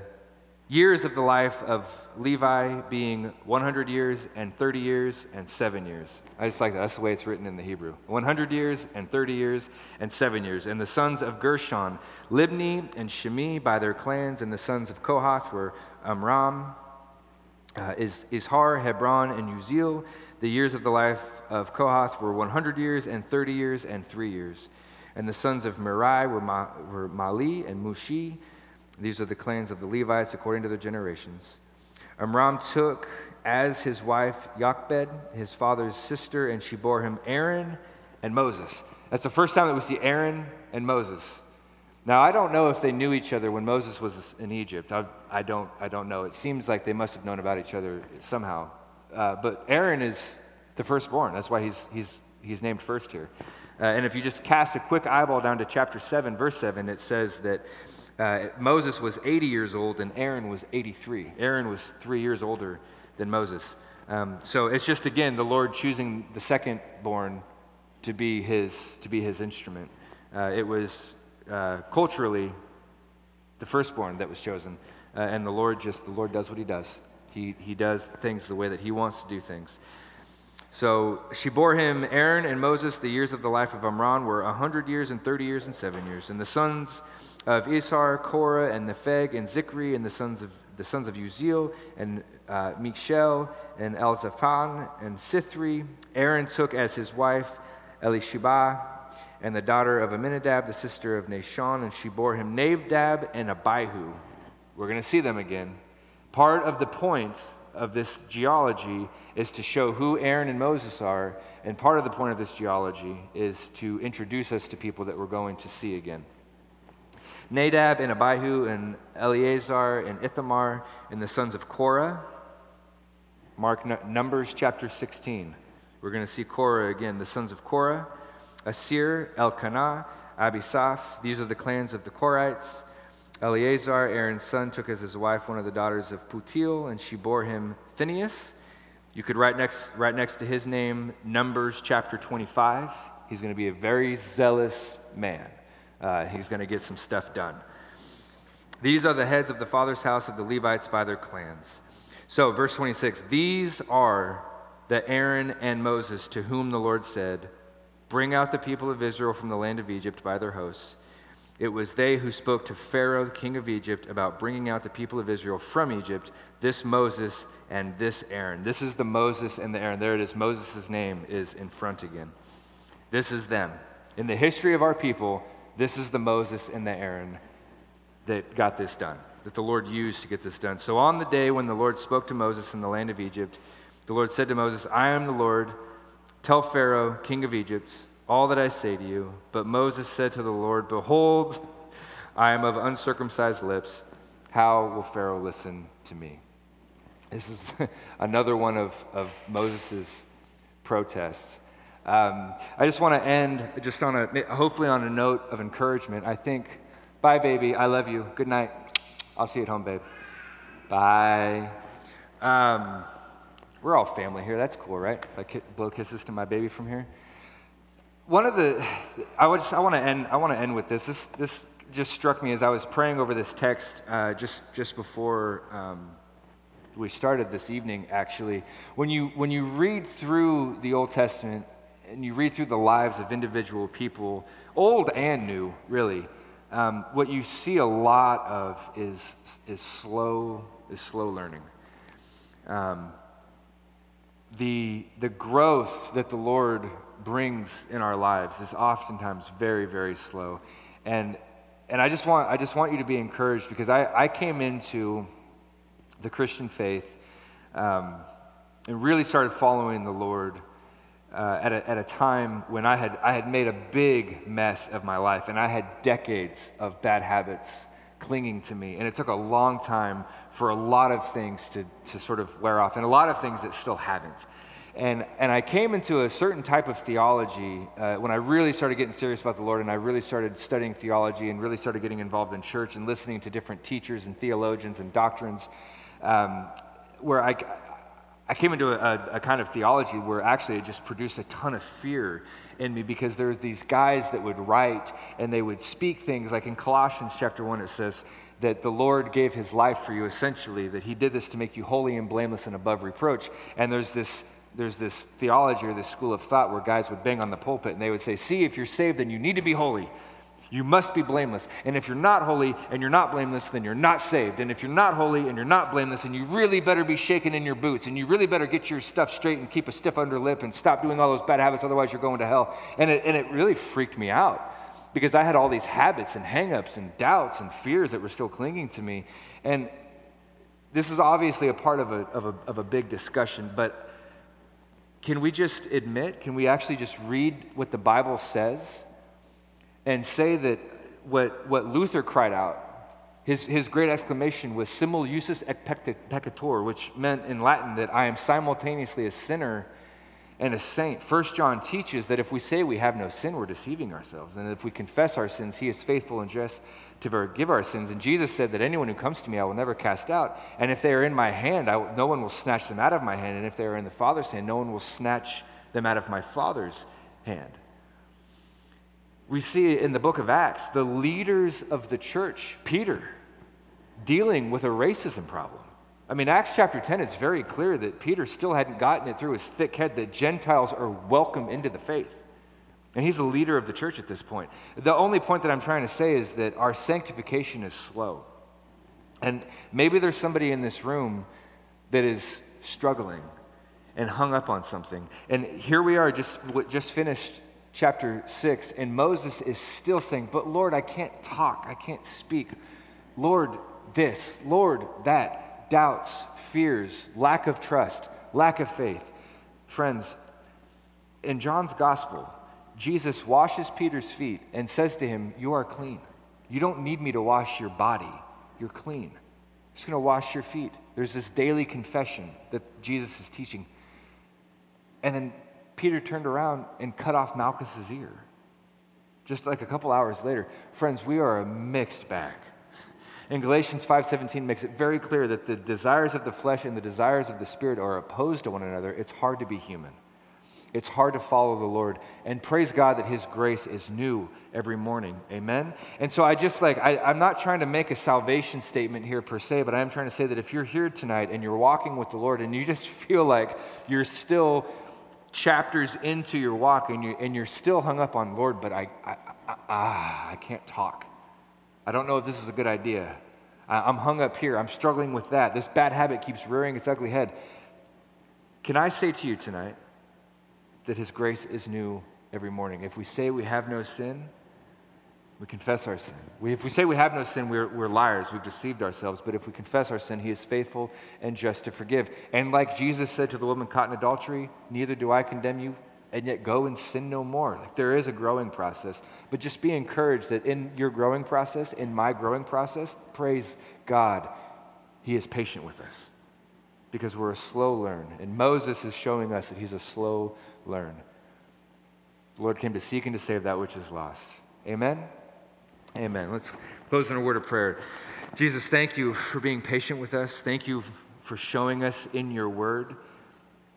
years of the life of Levi being 100 years and 30 years and seven years. I just like that. That's the way it's written in the Hebrew 100 years and 30 years and seven years. And the sons of Gershon, Libni and Shimi by their clans, and the sons of Kohath were Amram, uh, is Izhar, Hebron, and Uzziel. The years of the life of Kohath were 100 years and 30 years and three years. And the sons of Merai were, Ma- were Mahli and Mushi. These are the clans of the Levites according to their generations. Amram took as his wife Jochebed, his father's sister, and she bore him Aaron and Moses. That's the first time that we see Aaron and Moses. Now, I don't know if they knew each other when Moses was in Egypt. I, I don't, I don't know. It seems like they must have known about each other somehow. Uh, but Aaron is the firstborn. That's why he's, he's, he's named first here. Uh, and if you just cast a quick eyeball down to chapter 7, verse 7, it says that uh, Moses was 80 years old and Aaron was 83. Aaron was three years older than Moses. Um, so it's just, again, the Lord choosing the second born to be his, to be his instrument. Uh, it was uh, culturally the firstborn that was chosen. Uh, and the Lord just, the Lord does what he does. He, he does things the way that he wants to do things. So she bore him Aaron and Moses. The years of the life of Amram were 100 years and 30 years and seven years. And the sons of Izhar, Korah, and Nepheg, and Zichri, and the sons of the sons of Uzziel, and uh, Mikshel, and Elzaphan, and Sithri. Aaron took as his wife Elisheba, and the daughter of Amminadab, the sister of Nahshon, and she bore him Nadab and Abihu. We're going to see them again. Part of the point of this geology is to show who Aaron and Moses are, and part of the point of this geology is to introduce us to people that we're going to see again. Nadab and Abihu and Eleazar and Ithamar and the sons of Korah. Mark Numbers chapter 16. We're going to see Korah again. The sons of Korah, Asir, Elkanah, Abisaph. These are the clans of the Korahites. Eleazar, Aaron's son, took as his wife one of the daughters of Putiel, and she bore him Phinehas. You could write next, right next to his name Numbers chapter 25. He's going to be a very zealous man uh, he's going to get some stuff done. These are the heads of the father's house of the Levites by their clans. So, verse 26 These are the Aaron and Moses to whom the Lord said, Bring out the people of Israel from the land of Egypt by their hosts. It was they who spoke to Pharaoh, king of Egypt, about bringing out the people of Israel from Egypt, this Moses and this Aaron. This is the Moses and the Aaron. There it is. Moses' name is in front again. This is them. In the history of our people, this is the Moses and the Aaron that got this done, that the Lord used to get this done. So on the day when the Lord spoke to Moses in the land of Egypt, the Lord said to Moses, I am the Lord. Tell Pharaoh, king of Egypt, all that I say to you. But Moses said to the Lord, Behold, I am of uncircumcised lips. How will Pharaoh listen to me? This is (laughs) another one of, of Moses' protests. Um, I just want to end just on a, hopefully on a note of encouragement. I think, bye, baby. I love you. Good night. I'll see you at home, babe. Bye. Um, we're all family here. That's cool, right? If I blow kisses to my baby from here. One of the, I, I want to end. I want to end with this. This, this just struck me as I was praying over this text uh, just just before um, we started this evening. Actually, when you when you read through the Old Testament and you read through the lives of individual people, old and new, really, um, what you see a lot of is is slow is slow learning. Um, the, the growth that the Lord brings in our lives is oftentimes very, very slow. And, and I, just want, I just want you to be encouraged because I, I came into the Christian faith um, and really started following the Lord uh, at, a, at a time when I had, I had made a big mess of my life and I had decades of bad habits clinging to me. And it took a long time for a lot of things to, to sort of wear off, and a lot of things that still haven't. And, and I came into a certain type of theology uh, when I really started getting serious about the Lord and I really started studying theology and really started getting involved in church and listening to different teachers and theologians and doctrines, um, where I, I came into a, a, kind of theology where actually it just produced a ton of fear in me because there's these guys that would write and they would speak things. Like in Colossians chapter 1 it says that the Lord gave his life for you essentially that he did this to make you holy and blameless and above reproach. And there's this there's this theology or this school of thought where guys would bang on the pulpit and they would say see if you're saved then you need to be holy you must be blameless. And if you're not holy and you're not blameless, then you're not saved. And if you're not holy and you're not blameless, and you really better be shaking in your boots and you really better get your stuff straight and keep a stiff under lip and stop doing all those bad habits, otherwise, you're going to hell. And it, and it really freaked me out because I had all these habits and hangups and doubts and fears that were still clinging to me. And this is obviously a part of a, of a, of a big discussion, but can we just admit, can we actually just read what the Bible says? And say that what, what Luther cried out, his, his great exclamation was simul justus et peccator, which meant in Latin that I am simultaneously a sinner and a saint. First John teaches that if we say we have no sin, we're deceiving ourselves. And if we confess our sins, he is faithful and just to forgive our sins. And Jesus said that anyone who comes to me, I will never cast out. And if they are in my hand, no one will snatch them out of my hand. And if they are in the Father's hand, no one will snatch them out of my Father's hand we see in the book of Acts the leaders of the church, Peter, dealing with a racism problem. I mean, Acts chapter 10 is very clear that Peter still hadn't gotten it through his thick head that Gentiles are welcome into the faith. And he's the leader of the church at this point. The only point that I'm trying to say is that our sanctification is slow. And maybe there's somebody in this room that is struggling and hung up on something. And here we are, just, just finished chapter 6, and Moses is still saying, But Lord, I can't talk, I can't speak. Lord, this, Lord, that, doubts, fears, lack of trust, lack of faith. Friends, in John's gospel, Jesus washes Peter's feet and says to him, You are clean. You don't need me to wash your body. You're clean. I'm just going to wash your feet. There's this daily confession that Jesus is teaching. And then Peter turned around and cut off Malchus's ear. Just like a couple hours later. Friends, we are a mixed bag. And Galatians 5:17 makes it very clear that the desires of the flesh and the desires of the spirit are opposed to one another. It's hard to be human. It's hard to follow the Lord. And praise God that His grace is new every morning. Amen? And so I just like, I, am not trying to make a salvation statement here per se, but I am trying to say that if you're here tonight and you're walking with the Lord and you just (laughs) feel like you're still chapters into your walk and, you, and you're still hung up on, Lord, but I, I, I, ah, I can't talk. I don't know if this is a good idea. I, I'm hung up here. I'm struggling with that. This bad habit keeps rearing its ugly head. Can I say to you tonight that His grace is new every morning? If we say we have no sin, we confess our sin. We, if we say we have no sin, we're, we're liars. We've deceived ourselves. But if we confess our sin, He is faithful and just to forgive. And like Jesus said to the woman caught in adultery, neither do I condemn you, and yet go and sin no more. Like there is a growing process. But just be encouraged that in your growing process, in my growing process, praise God, He is patient with us because we're a slow learn. And Moses is showing us that He's a slow learn. The Lord came to seek and to save that which is lost. Amen. Amen. Let's close in a word of prayer. Jesus, thank you for being patient with us. Thank you for showing us in your word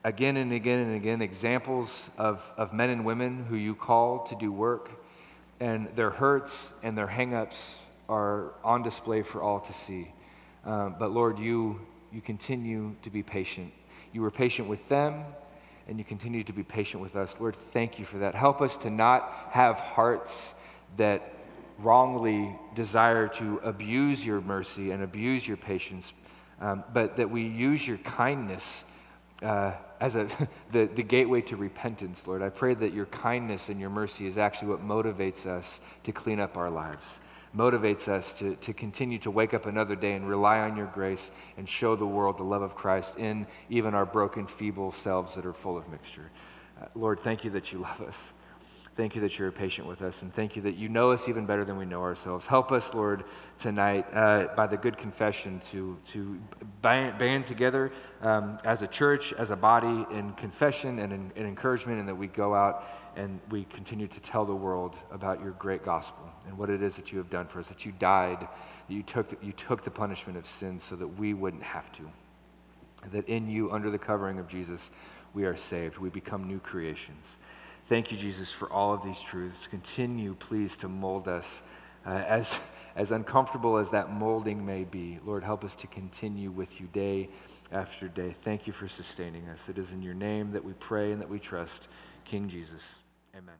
again and again and again examples of, of men and women who you call to do work, and their hurts and their hangups are on display for all to see. Um, but Lord, you, you continue to be patient. You were patient with them, and you continue to be patient with us. Lord, thank you for that. Help us to not have hearts that wrongly desire to abuse your mercy and abuse your patience, um, but that we use your kindness uh, as a, (laughs) the, the gateway to repentance, Lord. I pray that your kindness and your mercy is actually what motivates us to clean up our lives, motivates us to, to continue to wake up another day and rely on your grace and show the world the love of Christ in even our broken, feeble selves that are full of mixture. Uh, Lord, thank you that you love us. Thank you that you're patient with us, and thank you that you know us even better than we know ourselves. Help us, Lord, tonight uh, by the good confession to, to band, band together um, as a church, as a body, in confession and in, in encouragement, and that we go out and we continue to tell the world about your great gospel and what it is that you have done for us, that you died, that you took you took the punishment of sin so that we wouldn't have to. That in you, under the covering of Jesus, we are saved. We become new creations. Thank you, Jesus, for all of these truths. Continue, please, to mold us. Uh, as, as uncomfortable as that molding may be, Lord, help us to continue with you day after day. Thank you for sustaining us. It is in your name that we pray and that we trust, King Jesus. Amen.